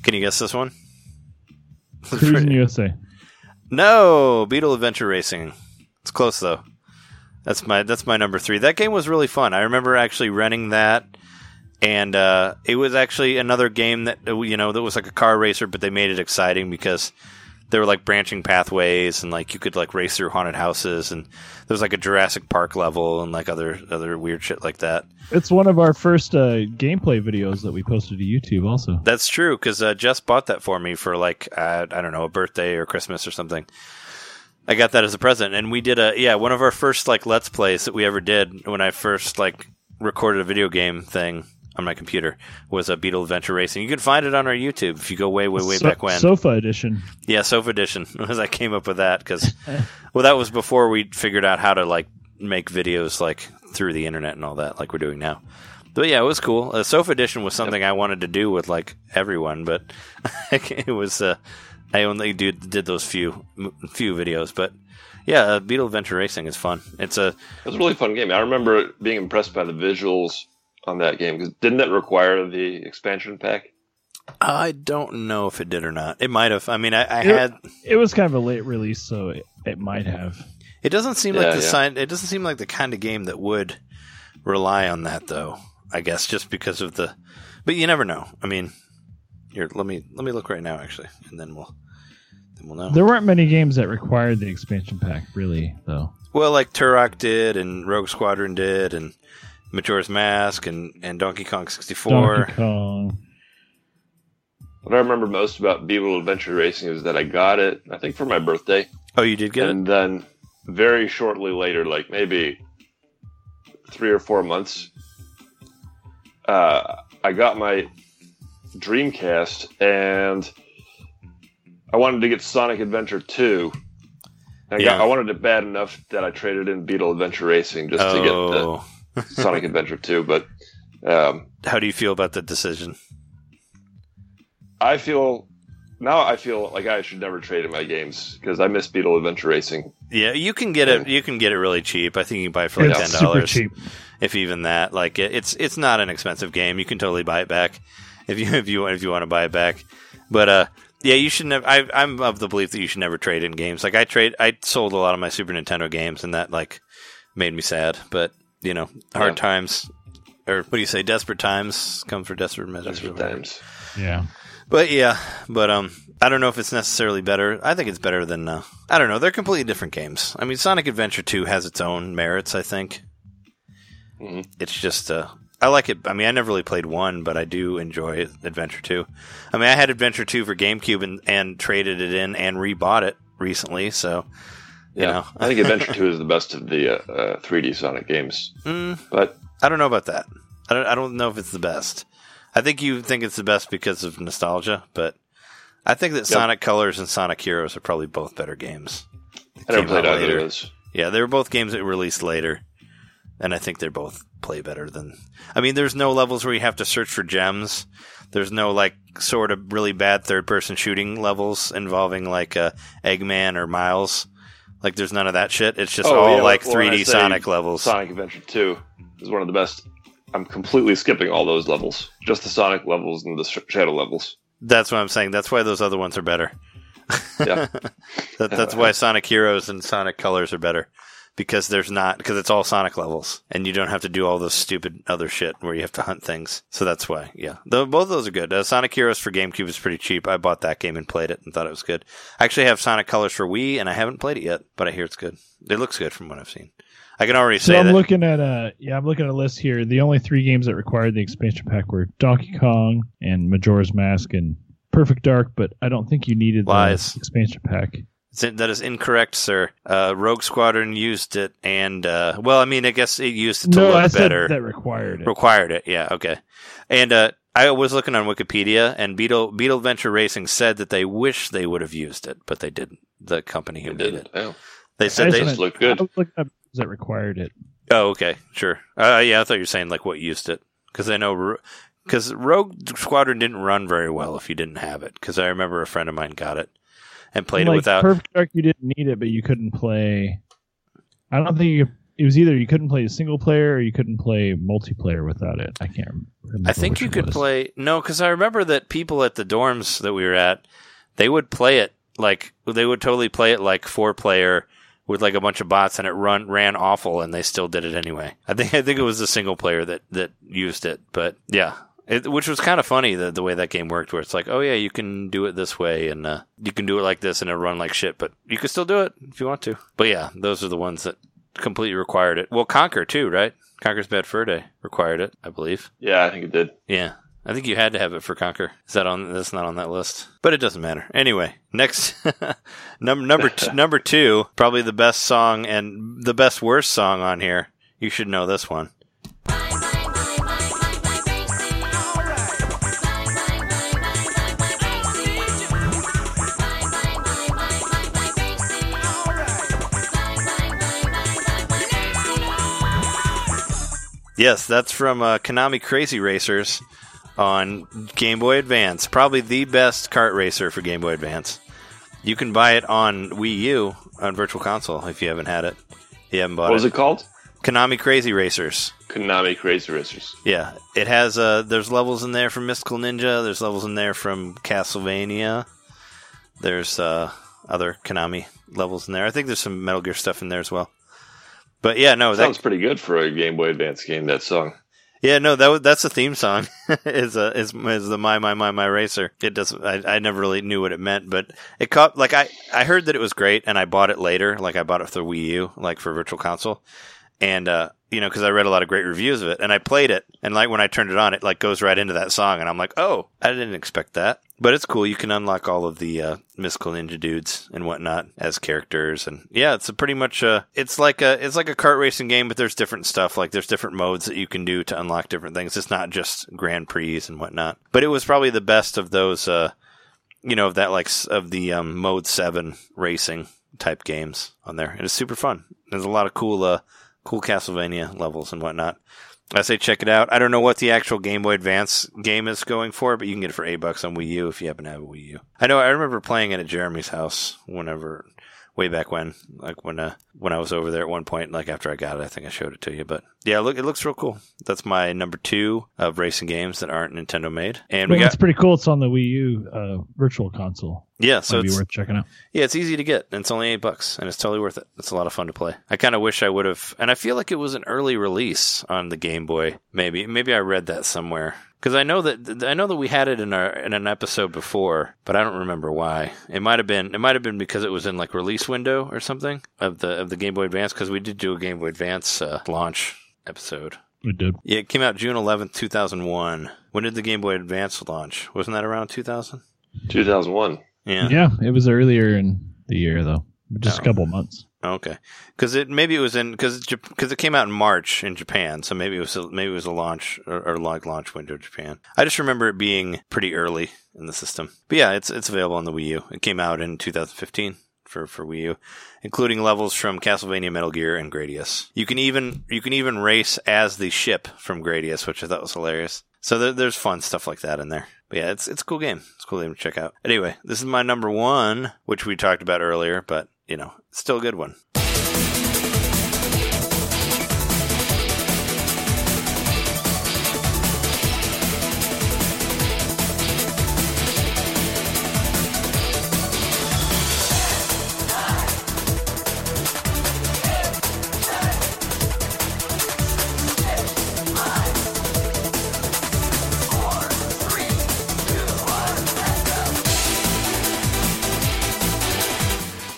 Can you guess this one? Cruis'n USA. No, Beetle Adventure Racing. It's close though. That's my that's my number three. That game was really fun. I remember actually renting that, and uh, it was actually another game that you know that was like a car racer, but they made it exciting because there were like branching pathways and like you could like race through haunted houses, and there was like a Jurassic Park level and like other other weird shit like that. It's one of our first uh, gameplay videos that we posted to YouTube. Also, That's true because uh, Jess bought that for me for like uh, I don't know a birthday or Christmas or something. I got that as a present, and we did a yeah one of our first like let's plays that we ever did when I first like recorded a video game thing on my computer was a Beetle Adventure Racing. You can find it on our YouTube if you go way way way So- back when. Sofa edition. Yeah, Sofa Edition. As I came up with that because, well, that was before we figured out how to like make videos like through the internet and all that, like we're doing now. But yeah, it was cool. Uh, Sofa Edition was something I wanted to do with like everyone, but it was. Uh, I only did did those few few videos, but yeah, uh, Beetle Adventure Racing is fun. It's a It was a really fun game. I remember being impressed by the visuals on that game because didn't that require the expansion pack? I don't know if it did or not. It might have. I mean, I, I Yeah. had. It was kind of a late release, so it, it might have. It doesn't seem Yeah, like the yeah. sign. It doesn't seem like the kind of game that would rely on that, though. I guess just because of the. But you never know. I mean, here, let me let me look right now, actually, and then we'll then we'll know. There weren't many games that required the expansion pack, really, though. well, like Turok did, and Rogue Squadron did, and Majora's Mask, and and Donkey Kong sixty four. Donkey Kong. what I remember most about Beetle Adventure Racing is that I got it, I think, for my birthday, Oh, you did get it. and then very shortly later, like maybe three or four months, uh, I got my Dreamcast, and I wanted to get Sonic Adventure Two. And I, got, Yeah. I wanted it bad enough that I traded in Beetle Adventure Racing just to get Oh, the Sonic Adventure Two. But um, how do you feel about that decision? I feel now I feel like I should never trade in my games because I miss Beetle Adventure Racing. Yeah, you can get it. You can get it really cheap. I think you can buy it for like ten dollars, cheap. if even that. Like it, it's it's not an expensive game. You can totally buy it back if you if you if you want to buy it back. But uh, yeah, you should never. I, I'm of the belief that you should never trade in games. Like I trade, I sold a lot of my Super Nintendo games, and that like made me sad. But you know, hard Yeah. times, or what do you say? Desperate times come for desperate measures. That's or what whatever. times. Yeah. But yeah, but um, I don't know if it's necessarily better. I think it's better than uh, I don't know. They're completely different games. I mean, Sonic Adventure Two has its own merits. I think Mhm. it's just uh, I like it. I mean, I never really played one, but I do enjoy Adventure Two. I mean, I had Adventure Two for GameCube and, and traded it in and rebought it recently. So you Yeah, know, I think Adventure Two is the best of the uh, uh, 3D Sonic games. mm, But I don't know about that. I don't. I don't know if it's the best. I think you think it's the best because of nostalgia, but I think that Sonic Colors and Sonic Heroes are probably both better games. I never played either later. of those. Yeah, they were both games that were released later, and I think they're both play better than. I mean, there's no levels where you have to search for gems. There's no like sort of really bad third person shooting levels involving like uh, Eggman or Miles. Like, there's none of that shit. It's just Oh, all yeah, like well, 3D Sonic levels. Sonic Adventure Two is one of the best. I'm completely skipping all those levels, just the Sonic levels and the Shadow levels. That's what I'm saying. That's why those other ones are better. Yeah, That, that's why Sonic Heroes and Sonic Colors are better because there's not because it's all Sonic levels and you don't have to do all this stupid other shit where you have to hunt things. So that's why, yeah, Though both of those are good. Uh, Sonic Heroes for GameCube is pretty cheap. I bought that game and played it and thought it was good. I actually have Sonic Colors for Wii and I haven't played it yet, but I hear it's good. It looks good from what I've seen. I can already say. So I'm that. looking at a yeah, I'm looking at a list here. The only three games that required the expansion pack were Donkey Kong and Majora's Mask and Perfect Dark, but I don't think you needed Lies. the expansion pack. It's in- that is incorrect, sir. Uh, Rogue Squadron used it, and uh, well, I mean, I guess it used it to no, look I said better. that required it. Required it, yeah, okay. And uh, I was looking on Wikipedia, and Beetle Beetle Adventure Racing said that they wish they would have used it, but they didn't. The company who did. it, Oh, they said they. just Just looked good. I was looking up games that required it. Oh, okay, sure. Uh, yeah, I thought you were saying like what used it because I know because Rogue Squadron didn't run very well if you didn't have it. Because I remember a friend of mine got it and played like it without. Perfect Dark, you didn't need it, but you couldn't play. I don't think you. It was either you couldn't play a single player or you couldn't play multiplayer without it. I can't remember. I think you could was. play no, because I remember that people at the dorms that we were at, they would play it like they would totally play it like four player with like a bunch of bots, and it run ran awful, and they still did it anyway. I think I think it was the single player that that used it, but yeah. It, which was kind of funny the the way that game worked, where it's like, oh yeah, you can do it this way, and uh, you can do it like this, and it run like shit, but you can still do it if you want to. But yeah, those are the ones that completely required it. Well, Conker too, right? Conker's Bad Fur Day required it, I believe. yeah, I think it did. Yeah. I think you had to have it for Conquer. Is that on? That's not on that list, but it doesn't matter. Anyway, next number number t- number two, probably the best song and the best worst song on here. You should know this one. Yes, that's from uh, Konami Crazy Racers on Game Boy Advance. Probably the best kart racer for Game Boy Advance. You can buy it on Wii U on Virtual Console if you haven't had it. You haven't bought What was it called? Konami Crazy Racers. Konami Crazy Racers. Yeah, it has. Uh, there's levels in there from Mystical Ninja. There's levels in there from Castlevania. There's uh, other Konami levels in there. I think there's some Metal Gear stuff in there as well. But yeah, no, that Sounds pretty good for a Game Boy Advance game. That song. Yeah, no, that was, that's the theme song. is a is is the my my my my racer. It does. I, I never really knew what it meant, but it caught like I I heard that it was great, and I bought it later. Like I bought it for Wii U, like for Virtual Console, and uh, you know, because I read a lot of great reviews of it, and I played it, and like when I turned it on, it like goes right into that song, and I'm like, oh, I didn't expect that. But it's cool. You can unlock all of the uh, mystical ninja dudes and whatnot as characters, and yeah, it's a pretty much uh it's like a it's like a kart racing game, but there's different stuff. Like there's different modes that you can do to unlock different things. It's not just Grand Prix and whatnot. But it was probably the best of those. Uh, you know, of that like of the um, mode seven racing type games on there. And it's super fun. There's a lot of cool, uh, cool Castlevania levels and whatnot. I say check it out. I don't know what the actual Game Boy Advance game is going for, but you can get it for eight bucks on Wii U if you happen to have a Wii U. I know I remember playing it at Jeremy's house whenever way back when, like when uh, when I was over there at one point, like after I got it, I think I showed it to you. But yeah, look, it looks real cool. That's my number two of racing games that aren't Nintendo made, and we got it's pretty cool. It's on the Wii U uh, Virtual Console. yeah, so Might be it's worth checking out. Yeah, it's easy to get, and it's only eight bucks, and it's totally worth it. It's a lot of fun to play. I kind of wish I would have, and I feel like it was an early release on the Game Boy. Maybe, maybe I read that somewhere because I know that I know that we had it in our in an episode before, but I don't remember why. It might have been it might have been because it was in like release window or something of the of the Game Boy Advance because we did do a Game Boy Advance uh, launch episode. We did. Yeah, it came out June eleventh, two thousand one. When did the Game Boy Advance launch? Wasn't that around two thousand? 2001. Yeah. Yeah. it was earlier in the year though, just Oh. a couple months. Okay, because it maybe it was in because because it came out in March in Japan, so maybe it was a, maybe it was a launch or, or like launch window in Japan. I just remember it being pretty early in the system. But yeah, it's it's available on the Wii U. It came out in 2015 for for Wii U, including levels from Castlevania, Metal Gear, and Gradius. You can even you can even race as the ship from Gradius, which I thought was hilarious. So there, there's fun stuff like that in there. But yeah, it's it's a cool game. It's a cool game to check out. Anyway, this is my number one, which we talked about earlier, but you know, still a good one.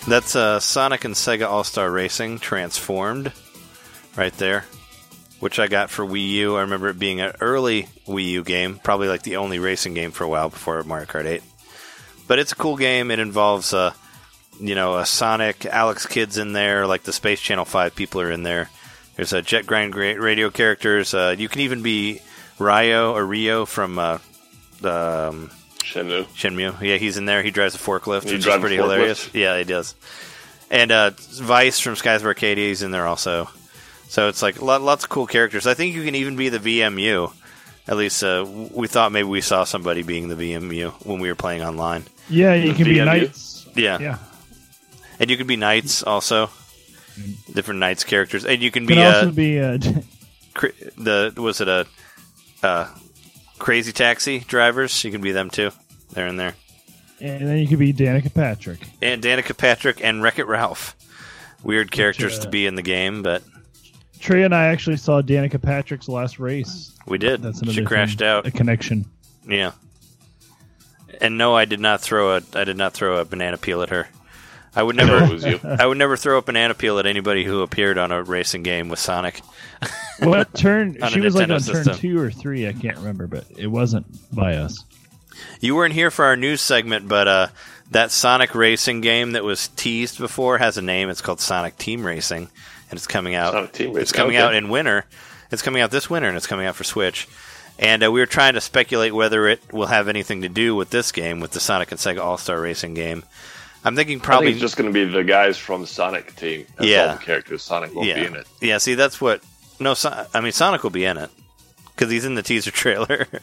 That's uh, Sonic and Sega All Star Racing transformed, right there, which I got for Wii U. I remember it being an early Wii U game, probably like the only racing game for a while before Mario Kart 8. But it's a cool game. It involves, uh, you know, a Sonic, Alex Kidd's in there, like the Space Channel 5 people are in there. There's a Jet Grind radio characters. Uh, you can even be Ryo or Rio from uh, the. Um, Shenmue. Shenmue. Yeah, he's in there. He drives a forklift, He which is drives a pretty hilarious. Yeah, he does. And uh, Vyse from Skies of Arcadia is in there also. So it's like lot, lots of cool characters. I think you can even be the VMU. At least uh, we thought maybe we saw somebody being the VMU when we were playing online. Yeah, you The can be NiGHTS. Yeah, Yeah, and you can be NiGHTS also. Different NiGHTS characters, and you can can be also uh, be uh, cra- the was it a uh, crazy taxi drivers? You can be them too. They're in there. and then you could be Danica Patrick. and Danica Patrick and Wreck It Ralph. Weird characters uh, to be in the game, but Trey and I actually saw Danica Patrick's last race. we did. That's she another crashed thing, out. A connection. Yeah. And no, I did not throw a I did not throw a banana peel at her. I would never it was you. I would never throw a banana peel at anybody who appeared on a racing game with Sonic. What turn? On she was like Nintendo on turn two or three. I can't remember, but it wasn't by us. You weren't here for our news segment, but uh, that Sonic racing game that was teased before has a name. It's called Sonic Team Racing, and it's coming out. Sonic Team Racing, It's coming okay. out in winter. It's coming out this winter, and it's coming out for Switch. And uh, we were trying to speculate whether it will have anything to do with this game, with the Sonic and Sega All Star Racing game. I'm thinking I think probably it's just going to be the guys from Sonic team. That's Yeah. all the characters. Sonic won't yeah, be in it. yeah. See, that's what. No, Son- I mean Sonic will be in it because he's in the teaser trailer.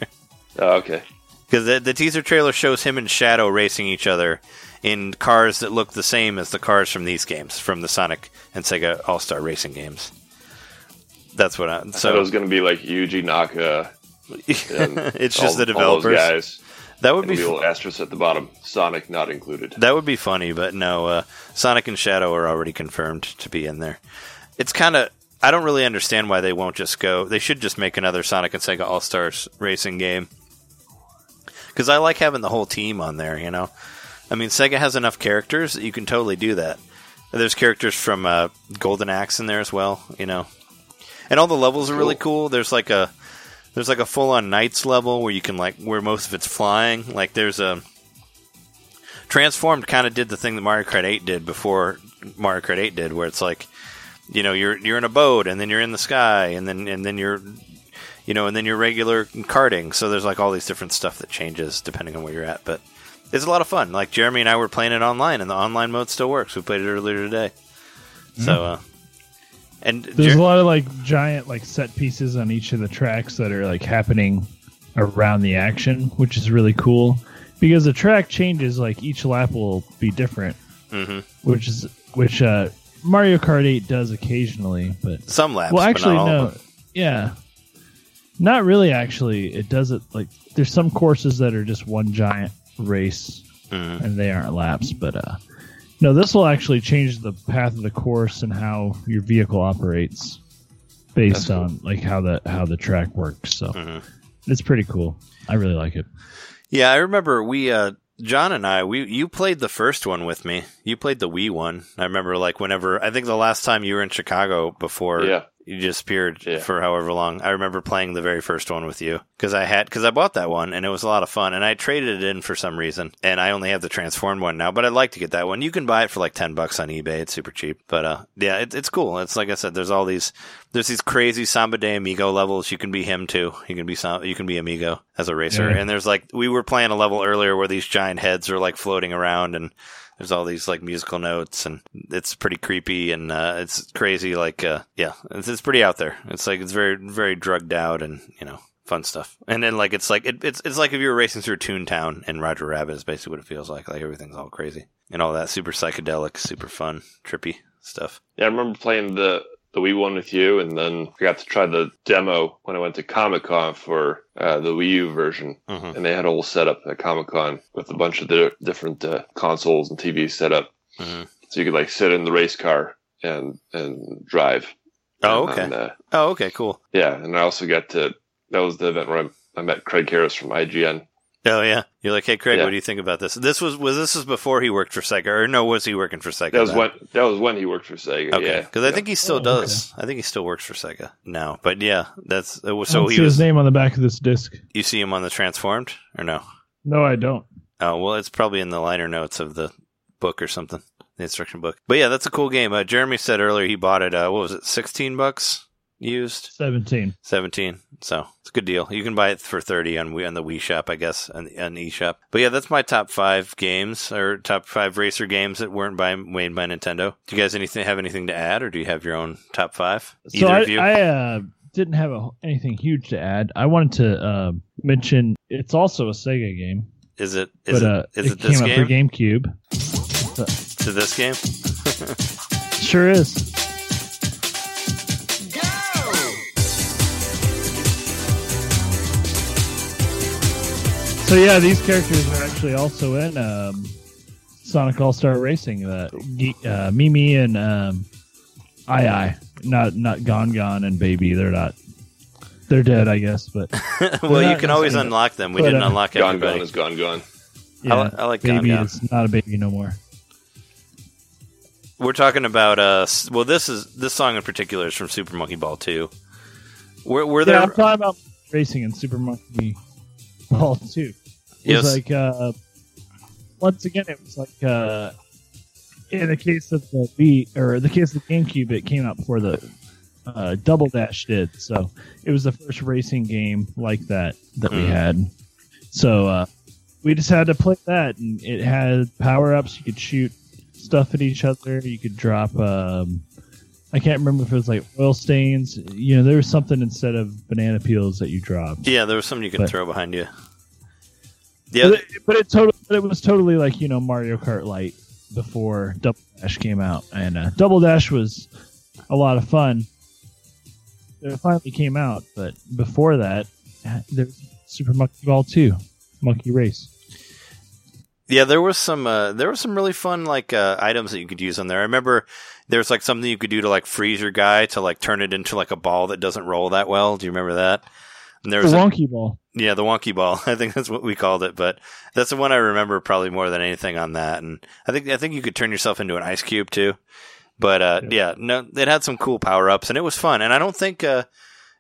Oh, okay. Because the, the teaser trailer shows him and Shadow racing each other in cars that look the same as the cars from these games, from the Sonic and Sega All Star Racing games. That's what I. So it was going to be like Yuji Naka. It's all- just the developers. guys. That would be the little asterisk at the bottom. Sonic not included. that would be funny, but no. Uh, Sonic and Shadow are already confirmed to be in there. It's kind of. I don't really understand why they won't just go. They should just make another Sonic and Sega All Stars racing game. Because I like having the whole team on there, you know? I mean, Sega has enough characters that you can totally do that. There's characters from uh, Golden Axe in there as well, you know? and all the levels are really cool. There's like a there's like a full on NiGHTS level where you can like where most of it's flying. Like there's a Transformed kind of did the thing that Mario Kart 8 did before Mario Kart 8 did, where it's like, you know, you're you're in a boat and then you're in the sky and then and then you're, you know, and then you're regular karting. So there's like all these different stuff that changes depending on where you're at. But it's a lot of fun. Like Jeremy and I were playing it online, and the online mode still works. We played it earlier today. So, uh, and There's Jer- a lot of like giant like set pieces on each of the tracks that are like happening around the action, which is really cool because the track changes. Like each lap will be different, Mhm. which is which uh, Mario Kart 8 does occasionally, but some laps. well, but actually no, yeah, not really. Actually, it does it like there's some courses that are just one giant race Mhm. and they aren't laps, but uh, no, this will actually change the path of the course and how your vehicle operates based That's cool. on like how the how the track works. So Mhm. it's pretty cool. I really like it. Yeah, I remember we uh John and I we you played the first one with me. You played the Wii one. I remember like whenever I think the last time you were in Chicago before Yeah. You disappeared Yeah. for however long. I remember playing the very first one with you because I had because I bought that one and it was a lot of fun and I traded it in for some reason and I only have the transformed one now. But I'd like to get that one. You can buy it for like ten bucks on eBay. It's super cheap. But uh, yeah, it, it's cool. It's like I said. There's all these there's these crazy Samba de Amigo levels. You can be him too. You can be Sam- you can be Amigo as a racer. Yeah. And there's like we were playing a level earlier where these giant heads are like floating around and there's all these like musical notes and it's pretty creepy and uh, it's crazy like uh, yeah it's, it's pretty out there. It's like it's very very drugged out and you know fun stuff. And then like it's like it, it's it's like if you were racing through toontown and roger rabbit is basically what it feels like. Like everything's all crazy. And all that super psychedelic super fun trippy stuff. Yeah, I remember playing the the Wii one with you, and then I got to try the demo when I went to Comic Con for uh, the Wii U version, Mhm. and they had a whole setup at Comic Con with a bunch of di- different uh, consoles and TVs set up, Mhm. so you could like sit in the race car and and drive. Oh, okay. and, uh, oh okay cool yeah, and I also got to that was the event where I, I met Craig Harris from IGN. Oh yeah you're like hey craig Yeah. what do you think about this this was was this was before he worked for sega or no was he working for sega That was then? when that was when he worked for Sega. Okay, Yeah, because I Yeah. think he still Oh, does. I think he still works for Sega now. But yeah, that's uh, I so don't he see was. his name on the back of this disc. You see him on the Transformed or no? No, I don't. Oh well, it's probably in the liner notes of the book or something, the instruction book. But yeah, that's a cool game. Uh, Jeremy said earlier he bought it. Uh, what was it? Sixteen bucks used. Seventeen. Seventeen. So it's a good deal. You can buy it for thirty on Wii- on the Wii Shop, I guess, on the on eShop. But yeah, that's my top five games or top five racer games that weren't by made by Nintendo. Do you guys anything have anything to add, or do you have your own top five? So Either I, of you? I uh, didn't have a, anything huge to add. I wanted to uh, mention it's also a Sega game, Is it is but uh, it is it, came this game? for GameCube. It this game? Sure is. So yeah, these characters are actually also in um, Sonic All Star Racing. Uh, uh, MeeMee and um, I I, not not Gon Gon and Baby. They're not. They're dead, I guess. But well, you can always unlock them. We but, didn't uh, unlock Gone everybody. Gone is gone gone. yeah, I, li- I like Baby Gon. is not a baby no more. We're talking about uh. Well, this is this song in particular is from Super Monkey Ball Two. Were, were Yeah. I'm talking about racing in Super Monkey Ball 2. It Yes. was like, uh, once again, it was like, uh, in the case of the Wii, or the case of the GameCube, it came out before the uh, Double Dash did. So it was the first racing game like that that we Mm. had. So uh, we just had to play that, and it had power ups. You could shoot stuff at each other. You could drop. Um, I can't remember if it was like oil stains. You know, there was something instead of banana peels that you dropped. yeah, there was something you could But- throw behind you. Yeah, But it, but it totally, but it was totally like you know Mario Kart Light before Double Dash came out, and uh, Double Dash was a lot of fun. It finally came out, but before that, there's Super Monkey Ball 2, Monkey Race. Yeah, there was some uh, there was some really fun like uh, items that you could use on there. I remember there's like something you could do to like freeze your guy to like turn it into like a ball that doesn't roll that well. Do you remember that? And there The was a- Wonky Ball. yeah, the wonky ball. I think that's what we called it, but that's the one I remember probably more than anything on that. And I think I think you could turn yourself into an ice cube too. But uh, Yeah. yeah, no, it had some cool power ups, and it was fun. And I don't think, uh,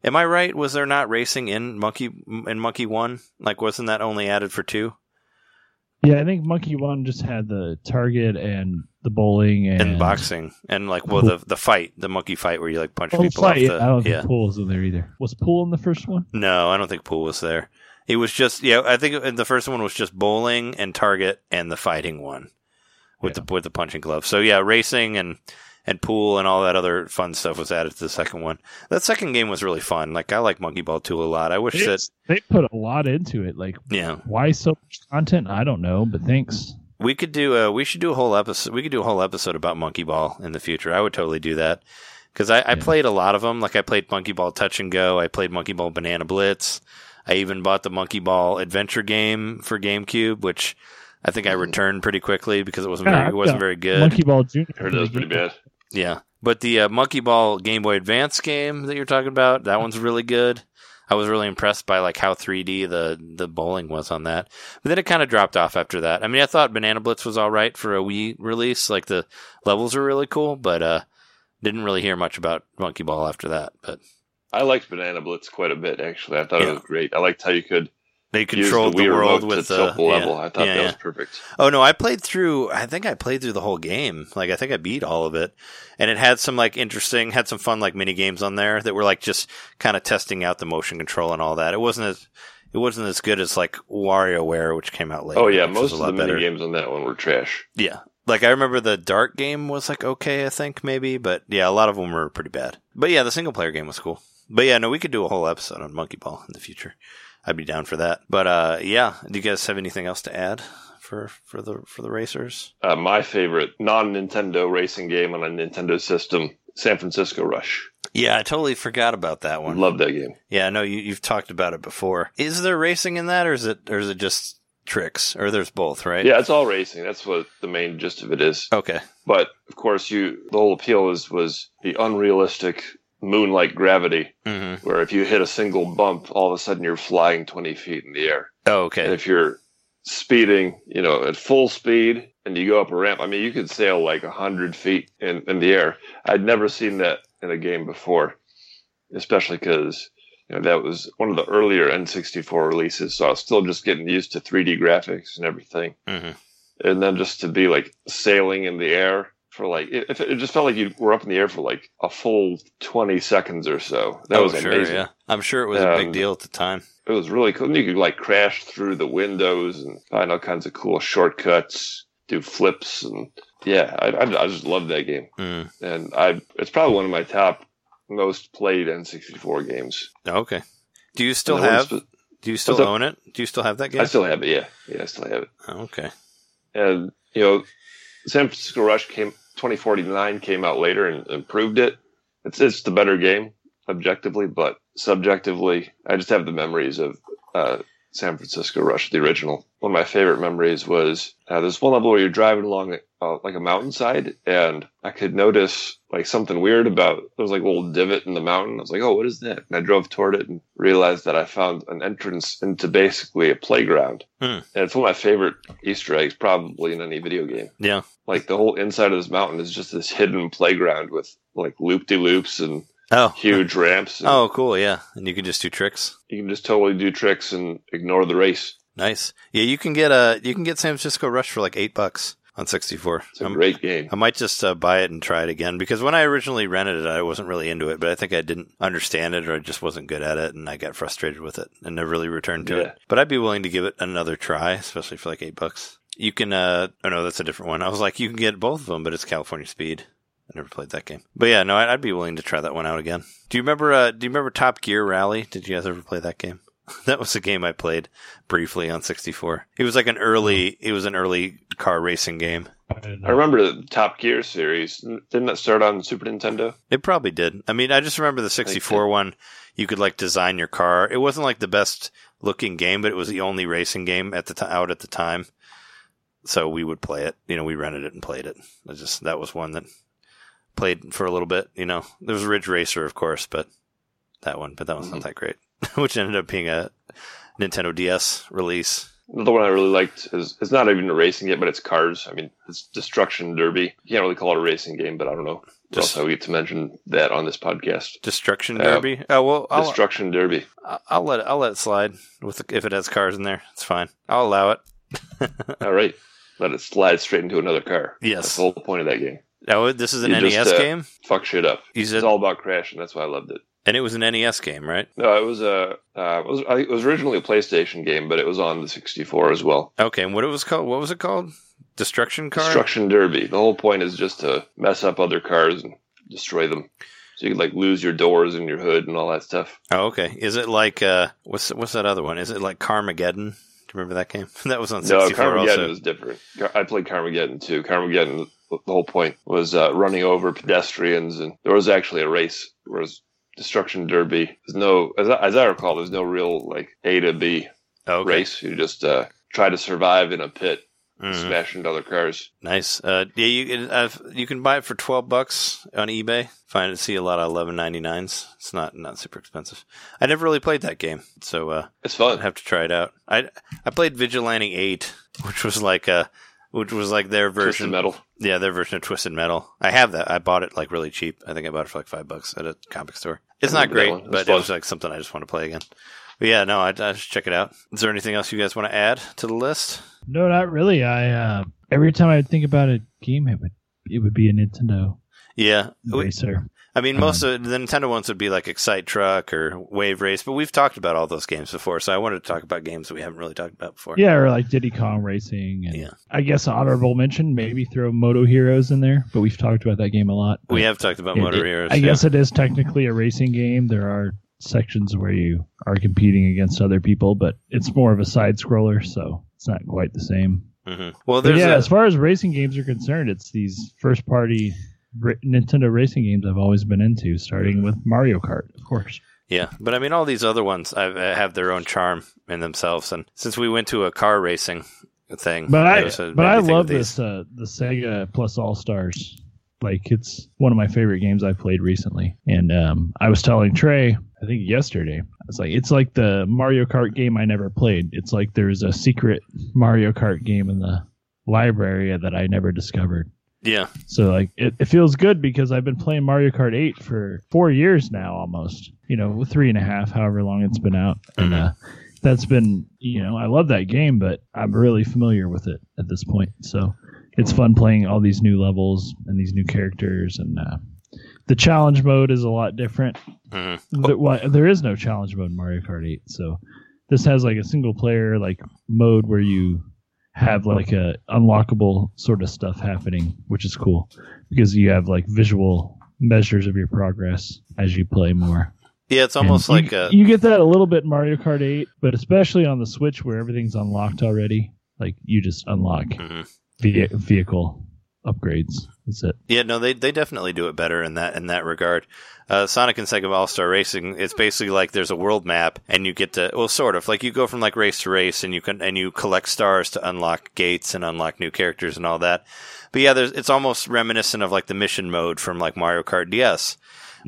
am I right? Was there not racing in Monkey in Monkey One? Like, wasn't that only added for two Yeah, I think Monkey One just had the target and the bowling and, and boxing and like well the the fight, the monkey fight where you like punch Oh, people fight. off the I don't yeah. think pool was in there either. Was pool in the first one? No, I don't think pool was there. It was just yeah. I think the first one was just bowling and target and the fighting one with Yeah. the with the punching glove. So yeah, racing and and pool and all that other fun stuff was added to the second one. That second game was really fun. Like I like Monkey Ball 2 a lot. I wish that It's- they put a lot into it. Like, yeah why so much content? I don't know, but thanks. we could do a we should do a whole episode. We could do a whole episode about Monkey Ball in the future. I would totally do that because I, I played a lot of them. Like I played Monkey Ball Touch and Go. I played Monkey Ball Banana Blitz. I even bought the Monkey Ball Adventure game for GameCube, which I think I mm-hmm. returned pretty quickly because it wasn't Yeah, very, it wasn't yeah. very good. Monkey Ball Junior. I heard that was pretty bad. Yeah, but the uh, Monkey Ball Game Boy Advance game that you're talking about, that one's really good. I was really impressed by like how 3D the the bowling was on that. But then it kind of dropped off after that. I mean, I thought Banana Blitz was all right for a Wii release. Like the levels were really cool, but uh didn't really hear much about Monkey Ball after that. But I liked Banana Blitz quite a bit, actually. I thought Yeah. it was great. I liked how you could they controlled the, the, world with to uh, level. yeah, I thought yeah, that yeah. was perfect. Oh no, I played through. I think I played through the whole game. Like I think I beat all of it, and it had some like interesting, had some fun like mini games on there that were like just kind of testing out the motion control and all that. It wasn't as it wasn't as good as like WarioWare, which came out later. Oh, yeah. Most of the mini games on that one were trash. Yeah, like I remember the Dart game was like okay, I think maybe, but yeah, a lot of them were pretty bad. But yeah, the single player game was cool. But yeah, no, we could do a whole episode on Monkey Ball in the future. I'd be down for that. But uh, yeah, do you guys have anything else to add for for the for the racers? Uh, my favorite non Nintendo racing game on a Nintendo system, San Francisco Rush. Yeah, I totally forgot about that one. Love that game. Yeah, I know you, you've talked about it before. Is there racing in that, or is it, or is it just tricks, or there's both, right? Yeah, it's all racing. That's what the main gist of it is. Okay. But of course, you the whole appeal is was the unrealistic moon-like gravity, Mm-hmm. where if you hit a single bump, all of a sudden you're flying twenty feet in the air. Oh, And okay. if you're speeding, you know, at full speed and you go up a ramp, I mean, you could sail like a hundred feet in, in the air. I'd never seen that in a game before, especially because, you know, that was one of the earlier N64 releases. So I was still just getting used to 3D graphics and everything. hmm And then just to be like sailing in the air for like, it, it just felt like you were up in the air for like a full 20 seconds or so. That oh, was sure. amazing Yeah, I'm sure it was a big Um, deal at the time. it was really cool. And you could like crash through the windows and find all kinds of cool shortcuts, do flips, and yeah, I, I, I just love that game. Mm. And I, it's probably one of my top most played N64 games. Okay. Do you still And the one have? spe- Do you still own it? Do you still have that game? I still have it. Yeah, yeah, I still have it. Okay. And you know, San Francisco Rush came 2049 came out later and improved it. It's it's the better game objectively, but subjectively, I just have the memories of uh, San Francisco Rush, the original. One of my favorite memories was uh, there's one level where you're driving along uh, like a mountainside, and I could notice like something weird about there was like a little divot in the mountain. I was like, "Oh, what is that?" And I drove toward it and realized that I found an entrance into basically a playground. Hmm. And it's one of my favorite Easter eggs, probably in any video game. Yeah. Like the whole inside of this mountain is just this hidden playground with like loop de loops and Oh. huge ramps. And Oh, cool. Yeah, and you can just do tricks. You can just totally do tricks and ignore the race. Nice. Yeah, you can get a you can get San Francisco Rush for like eight bucks on sixty four. It's a great game. I might just uh, buy it and try it again because when I originally rented it, I wasn't really into it, but I think I didn't understand it or I just wasn't good at it, and I got frustrated with it and never really returned to Yeah. it. But I'd be willing to give it another try, especially for like eight bucks. You can, uh, oh no, that's a different one. I was like, you can get both of them, but it's California Speed. I never played that game, but yeah, no, I'd, I'd be willing to try that one out again. Do you remember? Uh, do you remember Top Gear Rally? Did you guys ever play that game? that was a game I played briefly on 64. It was like an early, it was an early car racing game. I remember the Top Gear series. Didn't that start on Super Nintendo? It probably did. I mean, I just remember the 64 one. You could like design your car. It wasn't like the best looking game, but it was the only racing game at the t- out at the time. So we would play it. You know, we rented it and played it. It just that was one that played for a little bit. You know, there was Ridge Racer, of course, but that one, but that was not Mhm. that great. Which ended up being a Nintendo DS release. Another one I really liked is it's not even a racing game, but it's cars. I mean, it's Destruction Derby. You can't really call it a racing game, but I don't know. Just- how we get to mention that on this podcast. Destruction Uh, Derby. oh well, I'll, Destruction Derby. I'll let it, I'll let it slide with if it has cars in there. It's fine. I'll allow it. All right. Let it slide straight into another car. Yes. That's the whole point of that game. Oh, this is an You NES just, uh, game, Fuck shit up. You said- it's all about crashing. That's why I loved it. and it was an NES game, right? No, it was a. Uh, it was I, it was originally a PlayStation game, but it was on the 64 as well. Okay, and what it was called? What was it called? Destruction Car. Destruction Derby. The whole point is just to mess up other cars and destroy them. So you could like lose your doors and your hood and all that stuff. Oh, okay. Is it like uh, what's what's that other one? Is it like Carmageddon? Do you remember that game? that was on 64 No, Carmageddon also. was different. I played Carmageddon too. Carmageddon. The whole point was uh, running over pedestrians, and there was actually a race. Was Destruction Derby, there's no, as I, as I recall, there's no real like A to B Oh, okay. race. You just uh, try to survive in a pit, Mhm. smash into other cars. Nice. Uh, yeah, you can I've, you can buy it for twelve bucks on eBay. Find it see a lot of eleven ninety nines. It's not not super expensive. I never really played that game, so uh, It's fun. have to try it out. I I played Vigilante Eight, which was like a which was like their version. Twisted metal. Yeah, their version of Twisted Metal. I have that. I bought it like really cheap. I think I bought it for like five bucks at a comic store. It's not great, one. It was but it was like something I just want to play again. But yeah, no, I, I just check it out. Is there anything else you guys want to add to the list? No, not really. I uh, every time I think about a game, it would it would be a Nintendo Yeah, we- racer. I mean, most of the Nintendo ones would be like Excite Truck or Wave Race, but we've talked about all those games before, so I wanted to talk about games that we haven't really talked about before. Yeah, or like Diddy Kong Racing. And Yeah. I guess honorable mention, maybe throw Moto Heroes in there, but we've talked about that game a lot. We have talked about it- Motor it- Heroes. I yeah. guess it is technically a racing game. There are sections where you are competing against other people, but it's more of a side scroller, so it's not quite the same. Mhm. Well, there's yeah, a, as far as racing games are concerned, it's these first party ra- Nintendo racing games I've always been into, starting with Mario Kart, of course. yeah, but I mean, all these other ones I, I have their own charm in themselves, and since we went to a car racing thing, But I was, uh, but I me think of love this uh, the Sega Plus All Stars. Like it's one of my favorite games I've played recently. And um, I was telling Trey, I think yesterday, I was like, it's like the Mario Kart game I never played. It's like there's a secret Mario Kart game in the library that I never discovered. Yeah, So like it, it feels good because I've been playing Mario Kart 8 for four years now almost. You know, three and a half, however long it's been out. And Mhm. uh, that's been you know, I love that game, but I'm really familiar with it at this point. So it's fun playing all these new levels and these new characters and uh, the challenge mode is a lot different. Mhm. There, why, there is no challenge mode in Mario Kart 8. So this has like a single player like mode where you have like a unlockable sort of stuff happening, which is cool because you have like visual measures of your progress as you play more. yeah, it's almost And like you, a you get that a little bit in Mario Kart 8, but especially on the Switch where everything's unlocked already. Like you just unlock Mhm. ve- vehicle upgrades. That's it. Yeah, no, they they definitely do it better in that in that regard. Uh, Sonic and Sega All Star Racing, it's basically like there's a world map, and you get to well, sort of like you go from like race to race, and you can and you collect stars to unlock gates and unlock new characters and all that. But yeah, there's it's almost reminiscent of like the mission mode from like Mario Kart DS,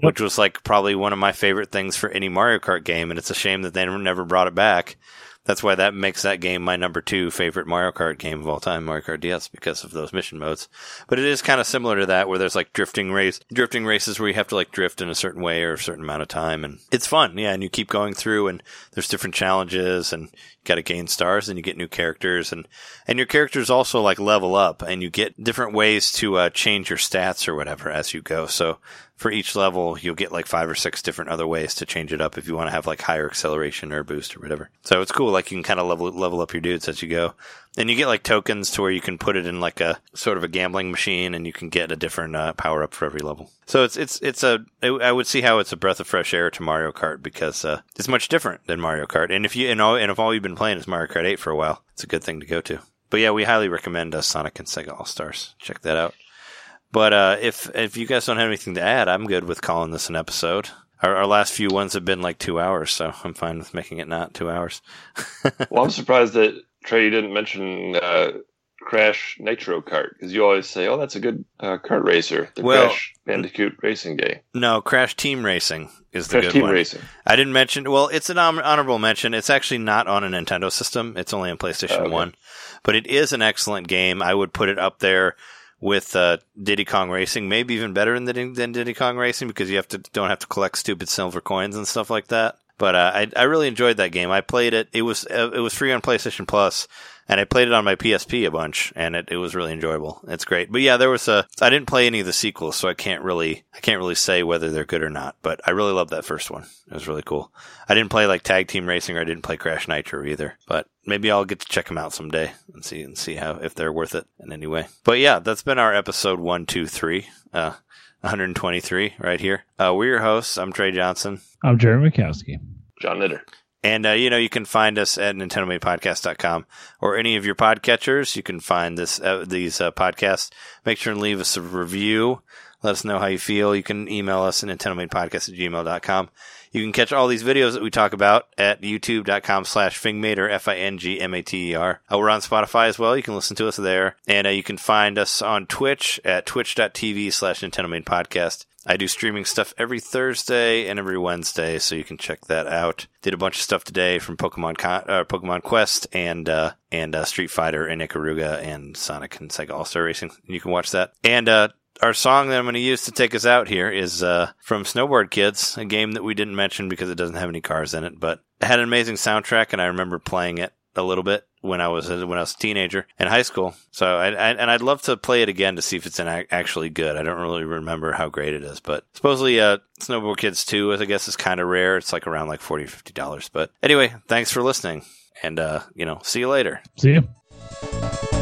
which was like probably one of my favorite things for any Mario Kart game, and it's a shame that they never brought it back. That's why that makes that game my number two favorite Mario Kart game of all time, Mario Kart DS, because of those mission modes. But it is kind of similar to that, where there's like drifting race, drifting races where you have to like drift in a certain way or a certain amount of time, and it's fun, yeah. And you keep going through, and there's different challenges, and you got to gain stars, and you get new characters, and and your characters also like level up, and you get different ways to uh, change your stats or whatever as you go. So for each level, you'll get like five or six different other ways to change it up if you want to have like higher acceleration or boost or whatever. So it's cool. Like you can kind of level level up your dudes as you go. And you get like tokens to where you can put it in like a sort of a gambling machine, and you can get a different uh, power up for every level. So it's it's it's a I I would see how it's a breath of fresh air to Mario Kart because uh, it's much different than Mario Kart. And if you and all and if all you've been playing is Mario Kart 8 for a while, it's a good thing to go to. But yeah, we highly recommend uh, Sonic and Sega All Stars. Check that out. But uh, if if you guys don't have anything to add, I'm good with calling this an episode. Our, our last few ones have been like two hours, so I'm fine with making it not two hours. Well, I'm surprised that Trey didn't mention uh, Crash Nitro Kart because you always say, "Oh, that's a good uh, kart racer." The Well- Crash Bandicoot racing game. No, Crash Team Racing is the Crash good Team one. Racing. I didn't mention. Well, it's an hon- honorable mention. It's actually not on a Nintendo system. It's only on PlayStation Oh, okay. One, but it is an excellent game. I would put it up there with uh, Diddy Kong Racing, maybe even better than, than Diddy Kong Racing because you have to don't have to collect stupid silver coins and stuff like that. But uh, I I really enjoyed that game. I played it. It was uh, it was free on PlayStation Plus, and I played it on my PSP a bunch, and it, it was really enjoyable. It's great. But yeah, there was a I didn't play any of the sequels, so I can't really I can't really say whether they're good or not. But I really loved that first one. It was really cool. I didn't play like Tag Team Racing, or I didn't play Crash Nitro either. But maybe I'll get to check them out someday and see and see how if they're worth it in any way. But yeah, that's been our episode one, two, three. Uh, 123 right here. Uh, we're your hosts. I'm Trey Johnson. I'm Jerry Mikowski. John Knitter. And, uh, you know, you can find us at NintendoMadePodcast.com or any of your podcatchers. You can find this, uh, these, uh, podcasts. Make sure and leave us a review. Let us know how you feel. You can email us at NintendoMadePodcast at gmail.com. You can catch all these videos that we talk about at youtube.com slash fingmate or F-I-N-G-M-A-T-E-R. Uh, we're on Spotify as well. You can listen to us there. And uh, you can find us on Twitch at twitch.tv slash Nintendo Made Podcast. I do streaming stuff every Thursday and every Wednesday, so you can check that out. Did a bunch of stuff today from Pokemon Con- uh, Pokemon Quest and uh, and uh, Street Fighter and Ikaruga and Sonic and Sega All Star Racing. You can watch that. And uh, our song that I'm going to use to take us out here is uh, from Snowboard Kids, a game that we didn't mention because it doesn't have any cars in it, but it had an amazing soundtrack, and I remember playing it a little bit when I was when I was a teenager in high school. So I, I and I'd love to play it again to see if it's an, ac- actually good. I don't really remember how great it is, but supposedly uh, Snowboard Kids 2, I guess, is kind of rare. It's like around like 40 50 dollars. But anyway, thanks for listening, and uh, you know, see you later. See you.